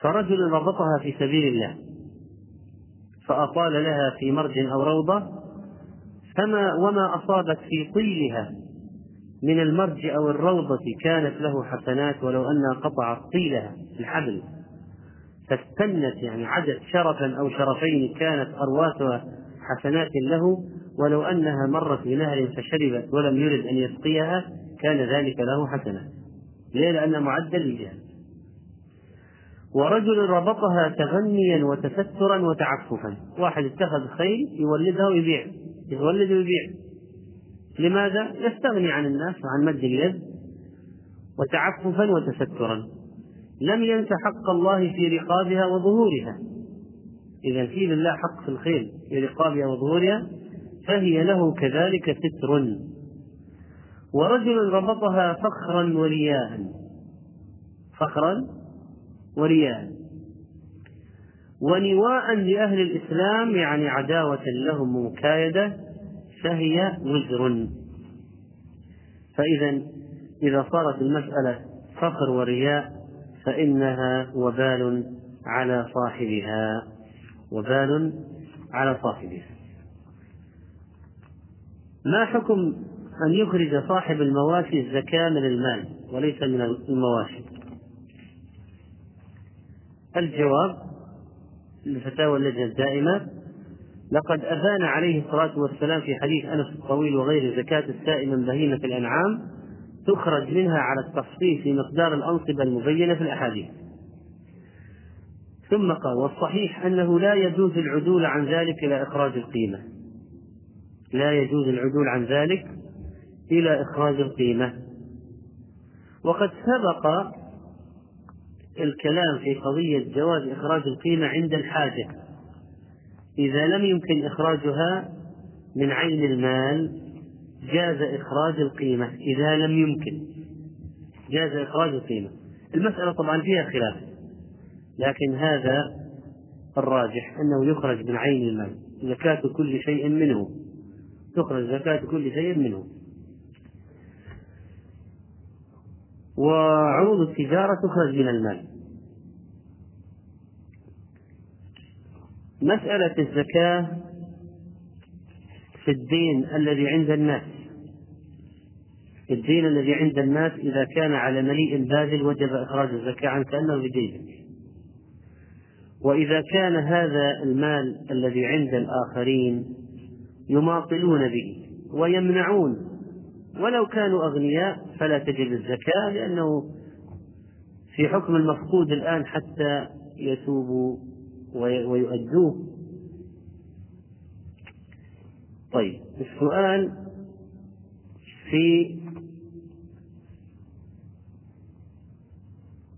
فرجل ربطها في سبيل الله. فأطال لها في مرج أو روضة فما وما أصابت في طيلها من المرج أو الروضة كانت له حسنات ولو أنها قطعت طيلها الحبل. فاستنت يعني عدت شرفا أو شرفين كانت أرواتها حسنات له ولو أنها مرت بنهر فشربت ولم يرد أن يسقيها كان ذلك له حسنات. ليه؟ لأنها معدل للجهل. ورجل ربطها تغنيا وتسترا وتعففا. واحد اتخذ خيل يولدها ويبيع يولد ويبيع. لماذا؟ يستغني عن الناس وعن مد اليد وتعففا وتسترا. لم ينس حق الله في رقابها وظهورها. إذا في لله حق في الخيل في رقابها وظهورها فهي له كذلك ستر. ورجل ربطها فخرا ورياء. فخرا ورياء. ونواء لأهل الإسلام يعني عداوة لهم ومكايدة فهي وزر. فإذا إذا صارت المسألة فخر ورياء فإنها وبال على صاحبها. وبال على صاحبها. ما حكم أن يخرج صاحب المواشي الزكاة من المال وليس من المواشي؟ الجواب لفتاوى اللجنة الدائمة لقد أبان عليه الصلاة والسلام في حديث أنس الطويل وغيره زكاة السائم من بهيمة الأنعام تخرج منها على التخصيص في مقدار الأنصبة المبينة في الأحاديث. ثم قال والصحيح أنه لا يجوز العدول عن ذلك إلى إخراج القيمة. لا يجوز العدول عن ذلك إلى إخراج القيمة. وقد سبق الكلام في قضية جواز إخراج القيمة عند الحاجة. إذا لم يمكن إخراجها من عين المال جاز إخراج القيمة. إذا لم يمكن جاز إخراج القيمة. المسألة طبعا فيها خلاف لكن هذا الراجح أنه يخرج من عين المال. زكاة كل شيء منه. تخرج زكاة كل شيء منه. وعروض التجارة تخرج من المال. مسألة الزكاة في الدين الذي عند الناس. الدين الذي عند الناس إذا كان على مليء باذل وجب إخراج الزكاة عن كأنه بدينه وإذا كان هذا المال الذي عند الآخرين يماطلون به ويمنعون ولو كانوا أغنياء فلا تجب الزكاة لأنه في حكم المفقود الآن حتى يتوبوا ويؤدوه. طيب السؤال في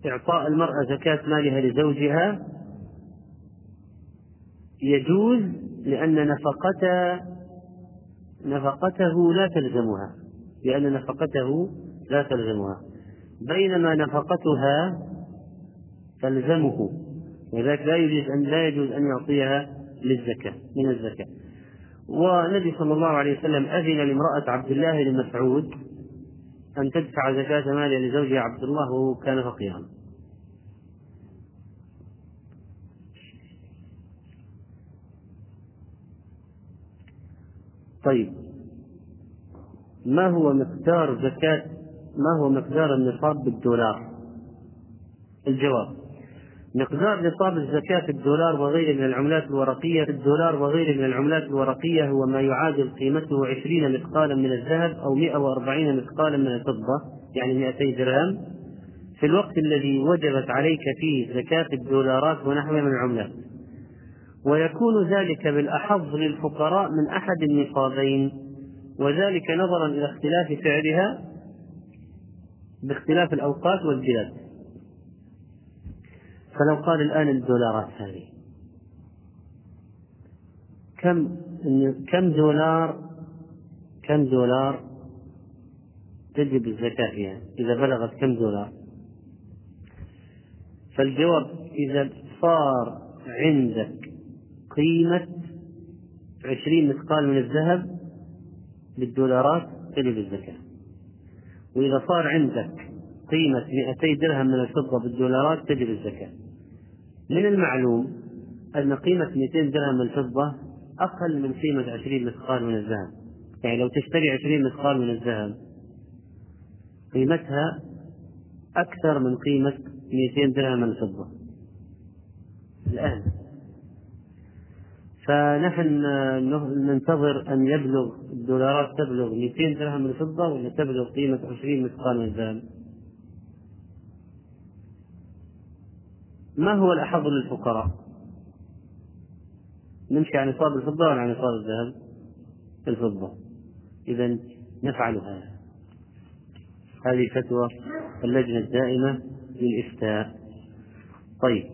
إعطاء المرأة زكاة مالها لزوجها يجوز لأن نفقة نفقته لا تلزمها. لأن نفقته لا تلزمها. بينما نفقتها تلزمه ولذلك لا يجوز أن لا يجوز أن يعطيها للزكاة من الزكاة. والنبي صلى الله عليه وسلم أذن لامرأة عبد الله بن مسعود أن تدفع زكاة مالها لزوجها عبد الله وهو كان فقيرا. طيب. ما هو مقدار زكاة؟ ما هو مقدار النصاب بالدولار؟ الجواب مقدار نصاب الزكاة في الدولار وغيره من العملات الورقية في الدولار وغيره من العملات الورقية هو ما يعادل قيمته عشرين مثقالا من الذهب أو مئة وأربعين مثقالا من الفضة يعني مئتي درهم. في الوقت الذي وجبت عليك فيه زكاة الدولارات ونحوها من العملات. ويكون ذلك بالأحظ للفقراء من أحد النصابين وذلك نظرا إلى اختلاف سعرها باختلاف الأوقات والبلاد. فلو قال الآن الدولارات هذه. كم كم دولار كم دولار تجب الزكاة فيها؟ إذا بلغت كم دولار؟ فالجواب إذا صار عندك قيمة عشرين مثقال من الذهب بالدولارات تجب الزكاة وإذا صار عندك قيمة 200 درهم من الفضة بالدولارات تجب الزكاة من المعلوم أن قيمة 200 درهم من الفضة أقل من قيمة 20 مثقال من الذهب. يعني لو تشتري 20 مثقال من الذهب قيمتها أكثر من قيمة 200 درهم من الفضة. الآن فنحن ننتظر أن يبلغ الدولارات تبلغ 200 درهم من الفضة ولا تبلغ قيمة 20 مثقال من الذهب؟ ما هو الأحظ للفقراء؟ نمشي عن نصاب الفضة ولا عن نصاب الذهب؟ الفضة إذا نفعل هذا هذه فتوى اللجنة الدائمة للإفتاء طيب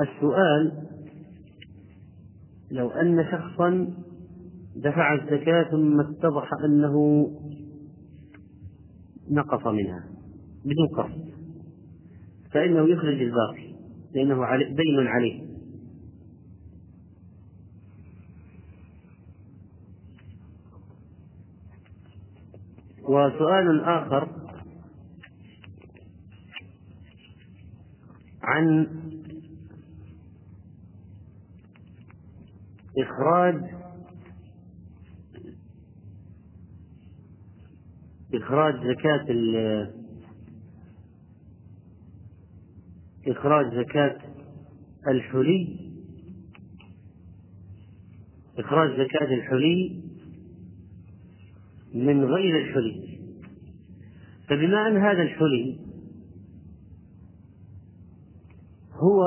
السؤال لو أن شخصا دفع الزكاة ثم اتضح أنه نقص منها بدون قصد فإنه يخرج الباقي لأنه دين عليه. وسؤال آخر عن إخراج إخراج زكاة إخراج زكاة الحلي إخراج زكاة الحلي من غير الحلي. فبما أن هذا الحلي هو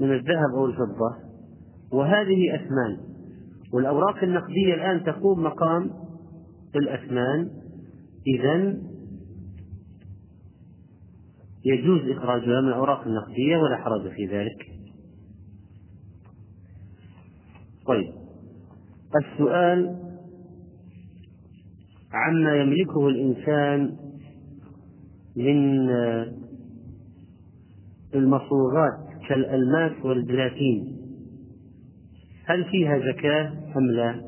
من الذهب أو الفضة وهذه أثمان. والأوراق النقدية الآن تقوم مقام الأثمان. إذا يجوز إخراجها من الأوراق النقدية ولا حرج في ذلك. طيب. السؤال عما يملكه الإنسان من المصوغات كالألماس والبلاتين. هل فيها زكاة أم لا؟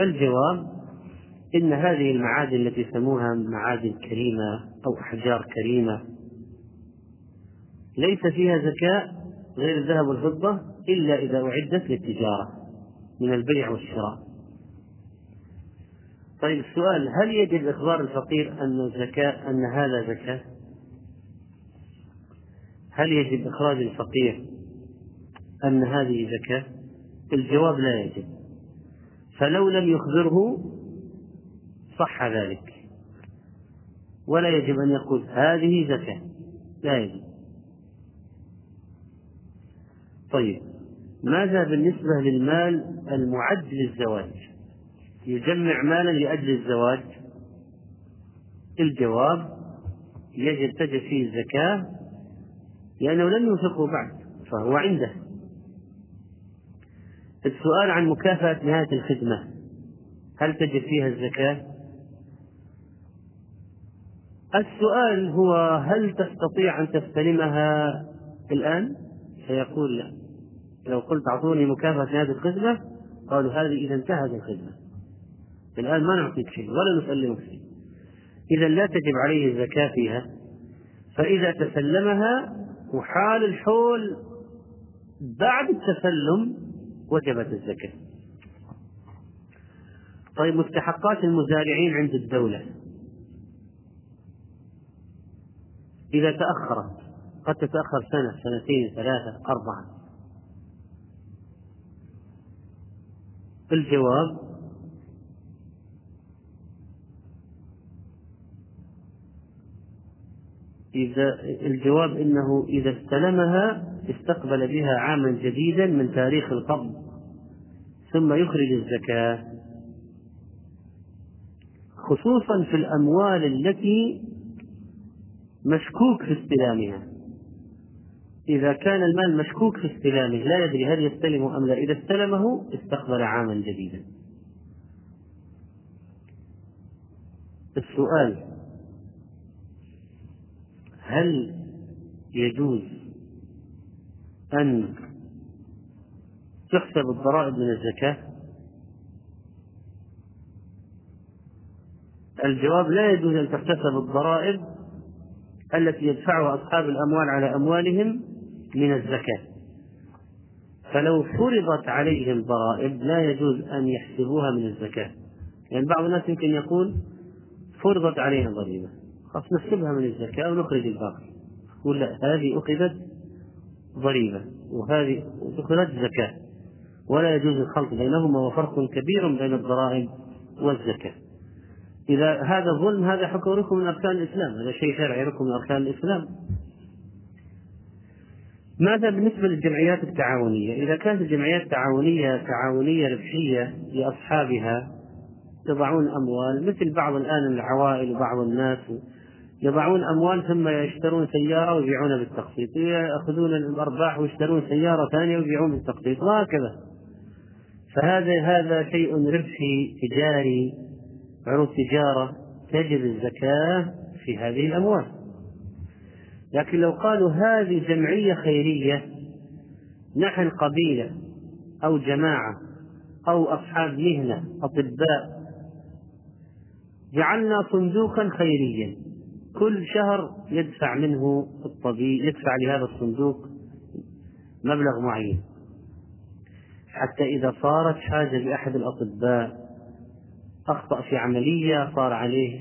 الجواب إن هذه المعادن التي يسموها معادن كريمة أو أحجار كريمة ليس فيها زكاة غير الذهب والفضة إلا إذا أعدت للتجارة من البيع والشراء طيب السؤال هل يجب إخبار الفقير أن الزكاة أن هذا زكاة؟ هل يجب إخراج الفقير أن هذه زكاة؟ الجواب لا يجب. فلو لم يخبره صح ذلك. ولا يجب أن يقول هذه زكاة. لا يجب. طيب ماذا بالنسبة للمال المعد للزواج؟ يجمع مالا لأجل الزواج. الجواب يجب تجد فيه الزكاة لأنه لم ينفقه بعد فهو عنده. السؤال عن مكافأة نهاية الخدمة. هل تجد فيها الزكاة؟ السؤال هو هل تستطيع أن تستلمها الآن؟ فيقول لا. لو قلت أعطوني مكافأة نهاية الخدمة قالوا هذه إذا انتهت الخدمة. الآن ما نعطيك شيء ولا نسلمك شيء. إذا لا تجب عليه الزكاة فيها. فإذا تسلمها وحال الحول بعد التسلم وجبت الزكاة. طيب مستحقات المزارعين عند الدولة. إذا تأخرت قد تتأخر سنة سنتين ثلاثة أربعة. الجواب إذا الجواب إنه إذا استلمها استقبل بها عاما جديدا من تاريخ القبض ثم يخرج الزكاة. خصوصا في الأموال التي مشكوك في استلامها. إذا كان المال مشكوك في استلامه لا يدري هل يستلمه أم لا. إذا استلمه استقبل عاما جديدا. السؤال هل يجوز أن تحسب الضرائب من الزكاة؟ الجواب لا يجوز أن تحتسب الضرائب التي يدفعها أصحاب الأموال على أموالهم من الزكاة. فلو فرضت عليهم ضرائب لا يجوز أن يحسبوها من الزكاة. يعني بعض الناس يمكن يقول فرضت علينا ضريبة خلاص نحسبها من الزكاة ونخرج الباقي. يقول لا هذه أخذت ضريبة وهذه أخذت زكاة. ولا يجوز الخلط بينهما وفرق كبير بين الضرائب والزكاة. إذا هذا ظلم هذا حكم ركن من أركان الإسلام. هذا شيء شرعي ركن من أركان الإسلام. ماذا بالنسبة للجمعيات التعاونية؟ إذا كانت الجمعيات التعاونية تعاونية ربحية لأصحابها يضعون أموال مثل بعض الآن العوائل وبعض الناس يضعون أموال ثم يشترون سيارة ويبيعونها بالتقسيط يأخذون الأرباح ويشترون سيارة ثانية ويبيعون بالتقسيط وهكذا. فهذا هذا شيء ربحي تجاري عروض تجارة تجب الزكاة في هذه الأموال. لكن لو قالوا هذه جمعية خيرية نحن قبيلة أو جماعة أو أصحاب مهنة أطباء جعلنا صندوقا خيريا. كل شهر يدفع منه الطبيب يدفع لهذا الصندوق مبلغ معين. حتى إذا صارت حاجة لأحد الأطباء أخطأ في عملية صار عليه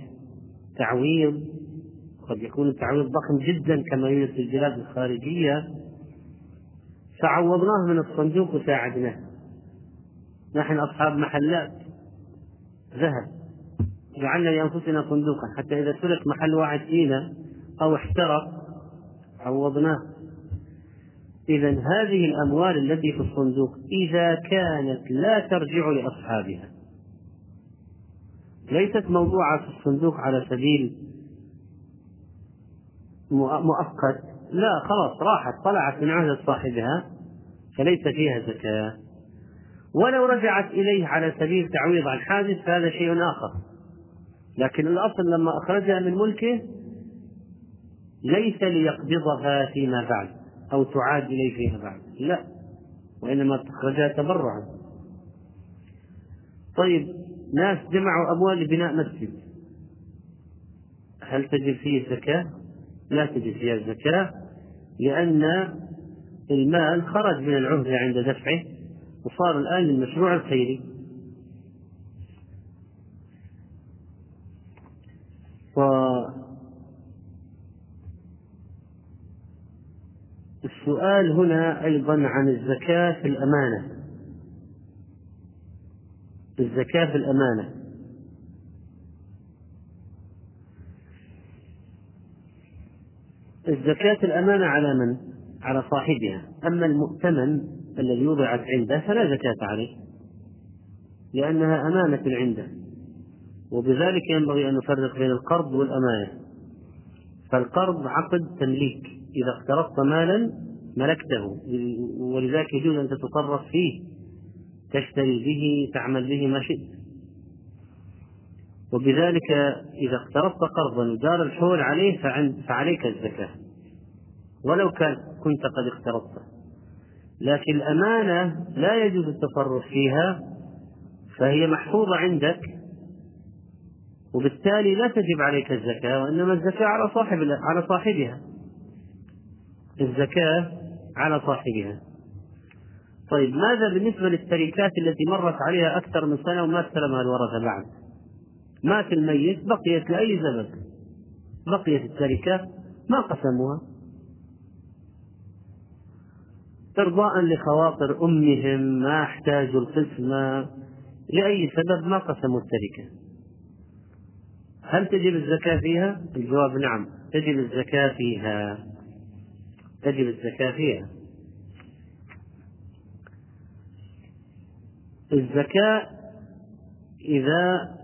تعويض قد يكون التعويض ضخم جدا كما يوجد في البلاد الخارجية. فعوضناه من الصندوق وساعدناه. نحن أصحاب محلات ذهب. جعلنا لأنفسنا صندوقا حتى إذا سلك محل واحد فينا أو احترق عوضناه. إذا هذه الأموال التي في الصندوق إذا كانت لا ترجع لأصحابها. ليست موضوعة في الصندوق على سبيل مؤقت. لا خلاص راحت طلعت من عهد صاحبها فليس فيها زكاة. ولو رجعت إليه على سبيل تعويض عن حادث فهذا شيء آخر. لكن الأصل لما أخرجها من ملكه ليس ليقبضها فيما بعد أو تعاد إليه فيما بعد. لا وإنما تخرجها تبرعا. طيب ناس جمعوا أموال لبناء مسجد. هل تجب فيه الزكاة؟ لا تجب فيها الزكاة لأن المال خرج من العهدة عند دفعه وصار الآن للمشروع الخيري. و السؤال هنا أيضا عن الزكاة في الأمانة. الزكاة في الأمانة. الزكاة الأمانة على من؟ على صاحبها. أما المؤتمن الذي وضعت عنده فلا زكاة عليه لأنها أمانة عنده. وبذلك ينبغي أن نفرق بين القرض والأمانة. فالقرض عقد تمليك. إذا اقترضت مالا ملكته. ولذلك يجوز أن تتصرف فيه. تشتري به تعمل به ما شئت. وبذلك إذا اقترضت قرضا ودار الحول عليه فعليك الزكاة. ولو كان كنت قد اقترضته. لكن الأمانة لا يجوز التصرف فيها فهي محفوظة عندك. وبالتالي لا تجب عليك الزكاة وإنما الزكاة على صاحب على صاحبها. الزكاة على صاحبها. طيب ماذا بالنسبة للتركات التي مرت عليها أكثر من سنة وما استلمها الورثة بعد؟ مات الميت بقيت لأي سبب؟ بقيت التركة ما قسموها. إرضاء لخواطر أمهم ما أحتاجوا القسمة لأي سبب ما قسموا التركة. هل تجب الزكاة فيها؟ الجواب نعم تجب الزكاة فيها. تجب الزكاة فيها. الزكاة إذا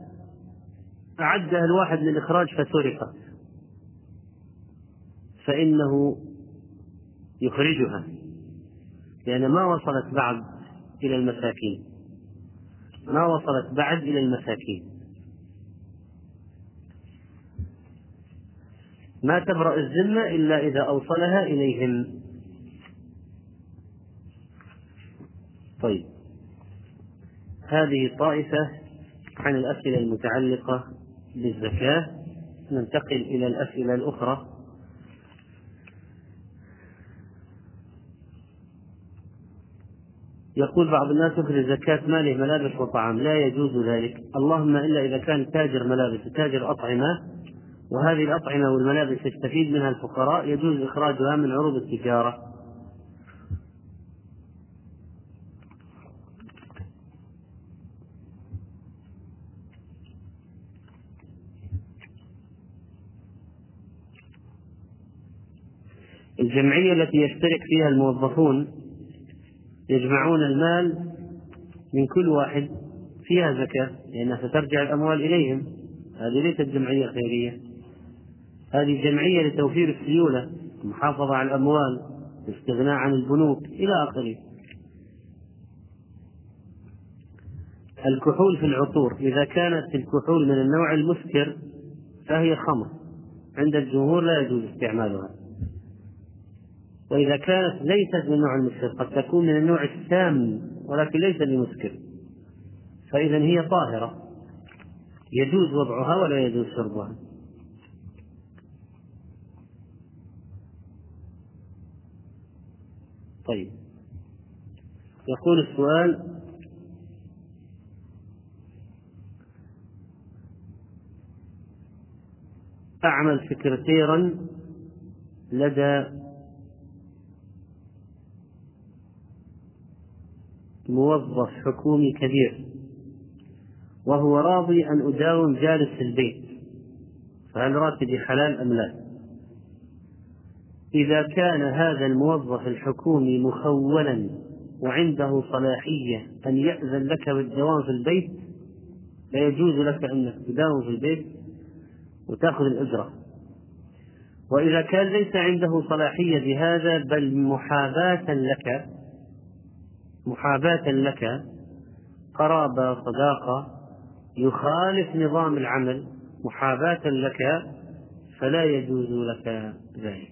أعدها الواحد للإخراج فسرقت. فإنه يخرجها. لأن ما وصلت بعد إلى المساكين. ما وصلت بعد إلى المساكين. ما تبرأ الذمة إلا إذا أوصلها إليهم. طيب. هذه طائفة عن الأسئلة المتعلقة بالزكاة. ننتقل إلى الأسئلة الأخرى. يقول بعض الناس يخرج زكاة ماله ملابس وطعام. لا يجوز ذلك. اللهم إلا إذا كان تاجر ملابس وتاجر أطعمة وهذه الأطعمة والملابس يستفيد منها الفقراء يجوز إخراجها من عروض التجارة. الجمعية التي يشترك فيها الموظفون يجمعون المال من كل واحد فيها زكاة لأنها سترجع الأموال إليهم. هذه ليست جمعية خيرية. هذه جمعية لتوفير السيولة المحافظة على الأموال الاستغناء عن البنوك إلى آخره. الكحول في العطور إذا كانت الكحول من النوع المسكر فهي خمر. عند الجمهور لا يجوز استعمالها. وإذا كانت ليست من النوع المسكر قد تكون من النوع السام ولكن ليس بمسكر. فإذا هي طاهرة. يجوز وضعها ولا يجوز شربها. طيب يقول السؤال أعمل سكرتيرا لدى موظف حكومي كبير وهو راضي أن أداوم جالس في البيت فهل راتبي حلال أم لا؟ إذا كان هذا الموظف الحكومي مخولا وعنده صلاحية أن يأذن لك بالدوام في البيت لا يجوز لك أنك تداوم في البيت وتأخذ الأجرة. وإذا كان ليس عنده صلاحية بهذا بل محاباة لك محاباة لك قرابة صداقة يخالف نظام العمل محاباة لك فلا يجوز لك ذلك.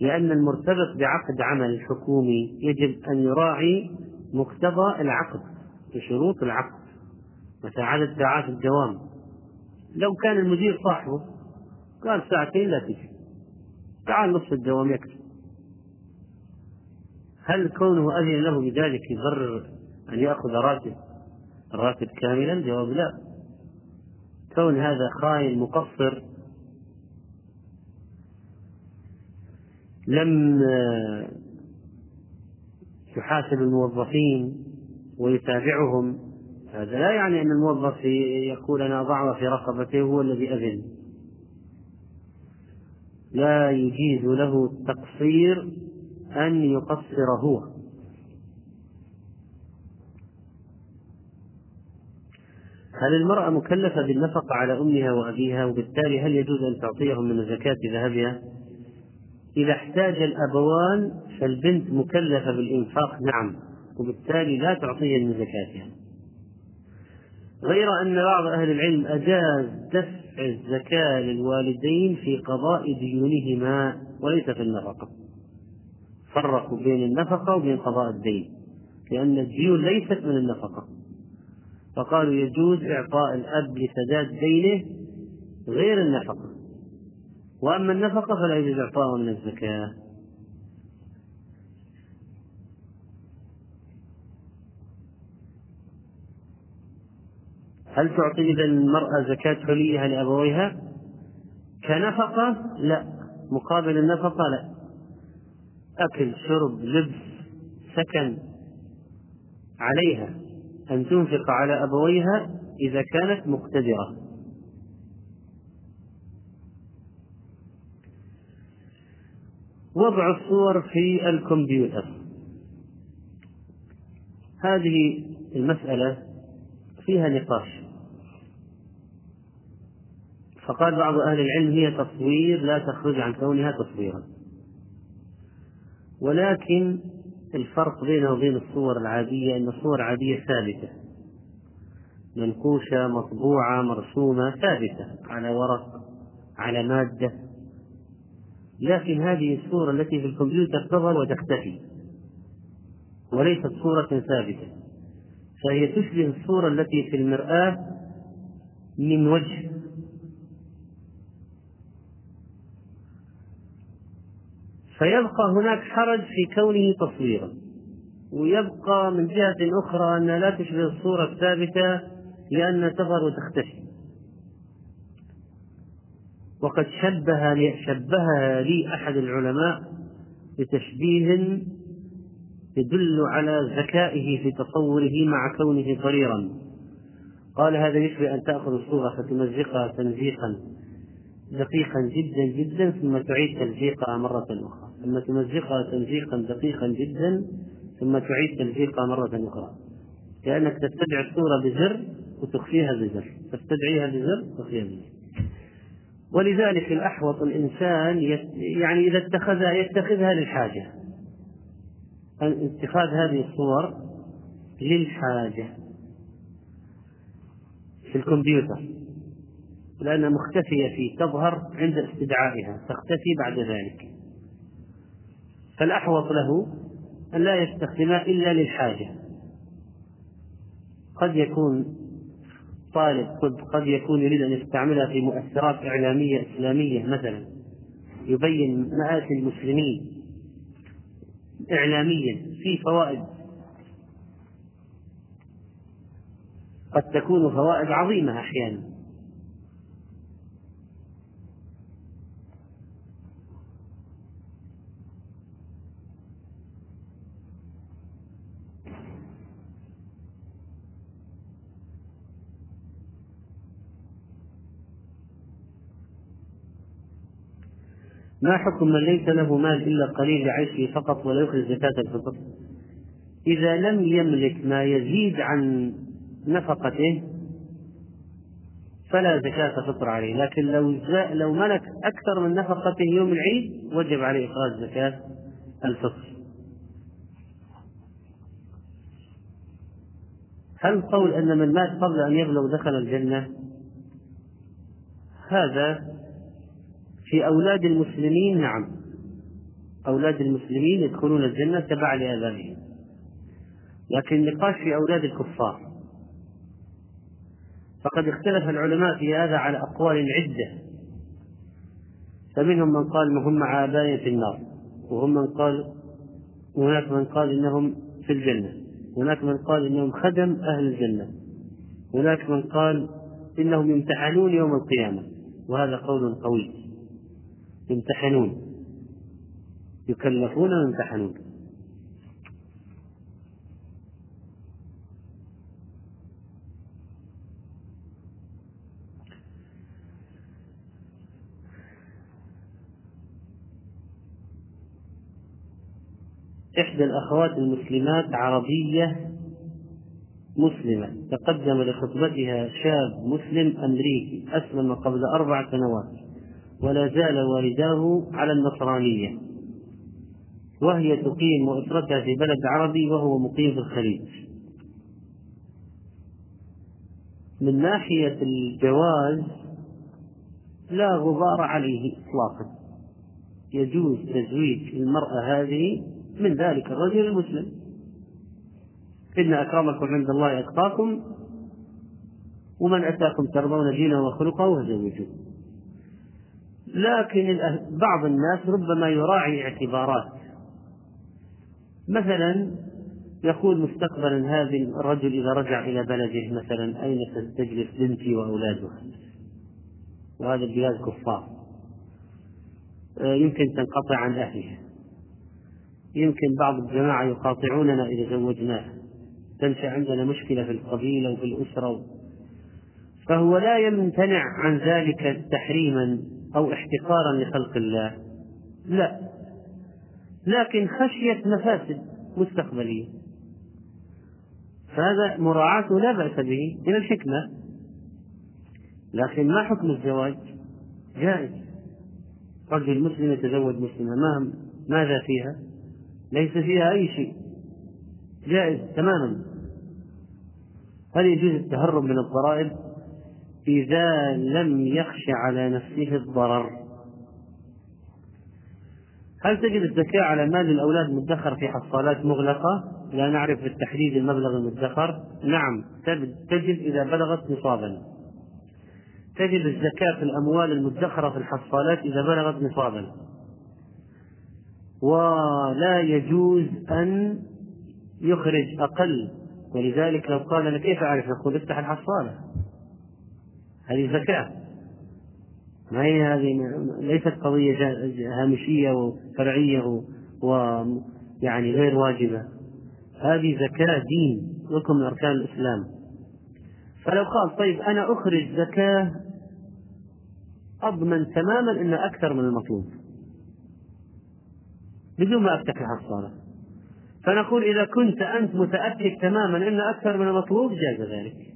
لأن المرتبط بعقد عمل حكومي يجب أن يراعي مقتضى العقد بشروط العقد متى عدد ساعات الدوام. لو كان المدير صاحبه قال ساعتين لا تجي تعال نصف الدوام يكفي. هل كونه أذن له بذلك يبرر أن يأخذ راتب؟ الراتب كاملا؟ جواب لا. كون هذا خاين مقصر لم يحاسب الموظفين ويتابعهم هذا لا يعني أن الموظف يقول أنا أضعها في رقبته هو الذي أذن. لا يجيز له التقصير أن يقصر هو. هل المرأة مكلفة بالنفقة على أمها وأبيها؟ وبالتالي هل يجوز أن تعطيهم من زكاة ذهبها؟ إذا احتاج الأبوان فالبنت مكلفة بالإنفاق نعم وبالتالي لا تعطيها من زكاتها. غير أن بعض أهل العلم أجاز دفع الزكاة للوالدين في قضاء ديونهما وليس في النفقة. فرقوا بين النفقة وبين قضاء الدين لأن الديون ليست من النفقة. فقالوا يجوز إعطاء الأب لسداد دينه غير النفقة. وأما النفقة فلا يجوز إعطاؤها من الزكاة. هل تعطي إذا المرأة زكاة حليها لأبويها؟ كنفقة؟ لا. مقابل النفقة؟ لا. أكل شرب لبس سكن عليها أن تنفق على أبويها إذا كانت مقتدرة. وضع الصور في الكمبيوتر. هذه المسألة فيها نقاش. فقال بعض أهل العلم هي تصوير لا تخرج عن كونها تصويرا. ولكن الفرق بينه وبين الصور العادية أن الصور العادية ثابتة. منقوشة مطبوعة مرسومة ثابتة على ورق على مادة. لكن هذه الصورة التي في الكمبيوتر تظهر وتختفي. وليست صورة ثابتة. فهي تشبه الصورة التي في المرآة من وجه. فيبقى هناك حرج في كونه تصويرا. ويبقى من جهة أخرى أنها لا تشبه الصورة الثابتة لأنها تظهر وتختفي. وقد شبه شبهها لي أحد العلماء بتشبيه يدل على ذكائه في تصوره مع كونه صغيرا. قال هذا يشبه أن تأخذ الصورة فتمزقها تمزيقا دقيقا جدا جدا ثم تعيد تلزيقها مرة أخرى. ثم تمزقها تمزيقا دقيقا جدا ثم تعيد تلزيقها مرة أخرى. كأنك تستدعي الصورة بزر وتخفيها بزر. تستدعيها بزر وتخفيها بزر. ولذلك الأحوط الإنسان يعني إذا اتخذها يتخذها للحاجة. اتخاذ هذه الصور للحاجة. في الكمبيوتر. لأنها مختفية فيه تظهر عند استدعائها تختفي بعد ذلك. فالأحوط له أن لا يستخدمها إلا للحاجة. قد يكون طالب طب قد يكون يريد أن يستعملها في مؤثرات إعلامية إسلامية مثلا. يبين مآسي المسلمين إعلاميا في فوائد. قد تكون فوائد عظيمة أحيانا. ما حكم من ليس له مال إلا قليل لعيشه فقط ولا يخرج زكاة الفطر؟ إذا لم يملك ما يزيد عن نفقته فلا زكاة فطر عليه لكن لو لو ملك أكثر من نفقته يوم العيد وجب عليه إخراج زكاة الفطر. هل قول أن من مات قبل أن يبلغ دخل الجنة؟ هذا في أولاد المسلمين نعم. أولاد المسلمين يدخلون الجنة تبع لآبائهم لكن النقاش في أولاد الكفار. فقد اختلف العلماء في هذا على أقوال عدة. فمنهم من قال هم مع آبائهم في النار وهم من قال وهناك من قال إنهم في الجنة هناك من قال إنهم خدم أهل الجنة هناك من قال إنهم يمتحنون يوم القيامة وهذا قول قوي. يمتحنون. يكلفون ويمتحنون. إحدى الأخوات المسلمات عربية مسلمة تقدم لخطبتها شاب مسلم أمريكي أسلم قبل أربع سنوات. ولا زال والداه على النصرانية وهي تقيم وأسرتها في بلد عربي وهو مقيم في الخليج. من ناحية الجواز لا غبار عليه إطلاقا. يجوز تزويج المرأة هذه من ذلك الرجل المسلم. إن أكرمكم عند الله أتقاكم ومن أتاكم ترضون دينه وخلقه فزوجوه. لكن بعض الناس ربما يراعي اعتبارات. مثلا يقول مستقبلا هذا الرجل إذا رجع إلى بلده مثلا أين ستجلس بنتي وأولادها؟ وهذا البلاد كفار. آه، يمكن تنقطع عن أهلها. يمكن بعض الجماعة يقاطعوننا إذا زوجناه تنشأ عندنا مشكلة في القبيلة وفي الأسرة فهو لا يمتنع عن ذلك تحريما. أو احتقارا لخلق الله. لا. لكن خشية مفاسد مستقبلية. فهذا مراعاته لا بأس به من الحكمة. لكن ما حكم الزواج؟ جائز. رجل مسلم يتزوج مسلمة. ما ماذا فيها؟ ليس فيها أي شيء. جائز تماما. هل يجوز التهرب من الضرائب؟ إذا لم يخش على نفسه الضرر. هل تجد الزكاة على مال الأولاد مدخر في حصالات مغلقة؟ لا نعرف بالتحديد المبلغ المدخر. نعم تجد إذا بلغت نصابا. تجد الزكاة في الأموال المدخرة في الحصالات إذا بلغت نصابا. ولا يجوز أن يخرج أقل. ولذلك لو قال أنا كيف أعرف نقول افتح الحصالة. هذه زكاة. ما هي هذه؟ ليست قضية هامشية وفرعية ويعني غير واجبة. هذه زكاة دين ركن من أركان الإسلام. فلو قال طيب أنا أخرج زكاة أضمن تماما أن أكثر من المطلوب. بدون ما أفتح الحصالة فنقول إذا كنت أنت متأكد تماما أن أكثر من المطلوب جاز ذلك.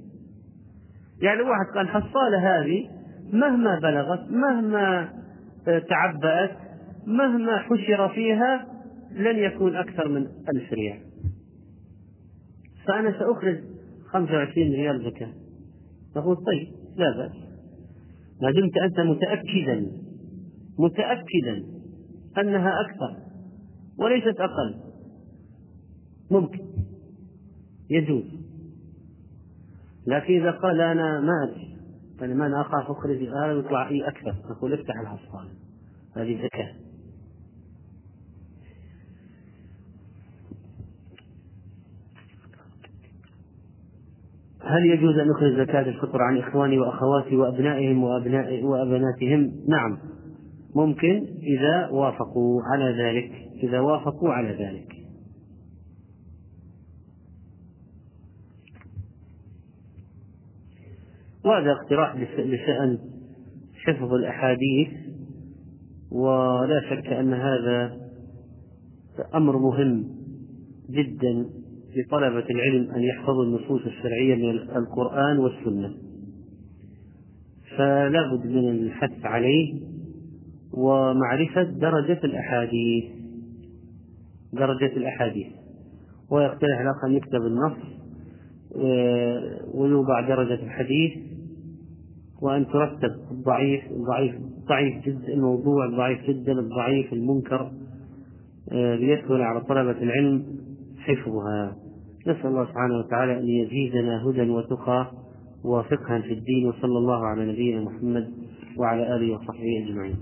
يعني واحد قال الحصالة هذه مهما بلغت مهما تعبأت مهما حشر فيها لن يكون أكثر من ألف ريال. فأنا سأخرج 25 ريال زكاة. نقول طيب لا بأس. ما دمت أنت متأكدا متأكدا أنها أكثر وليست أقل. ممكن. يجوز. لكن إذا قال أنا ما أدري. أنا ما أنا أخاف أخرج هذا يطلع إيه أكثر. نقول افتح الحصان. هذه زكاة هل يجوز أن أخرج زكاة الفطر عن إخواني وأخواتي وأبنائهم وأبناء وأبناتهم؟ نعم. ممكن إذا وافقوا على ذلك. إذا وافقوا على ذلك. وهذا اقتراح لشأن حفظ الأحاديث ولا شك أن هذا أمر مهم جدا لطلبة العلم أن يحفظوا النصوص الشرعية من القرآن والسنة. فلا بد من الحث عليه ومعرفة درجة الأحاديث درجة الأحاديث. ويقترح الأخ أن يكتب النص ويوضع درجة الحديث وأن ترتب الضعيف الضعيف ضعيف جدا الموضوع الضعيف جدا الضعيف المنكر آه، ليسهل على طلبة العلم حفظها. نسأل الله سبحانه وتعالى أن يزيدنا هدى وتقى وفقها في الدين وصلى الله على نبينا محمد وعلى آله وصحبه أجمعين.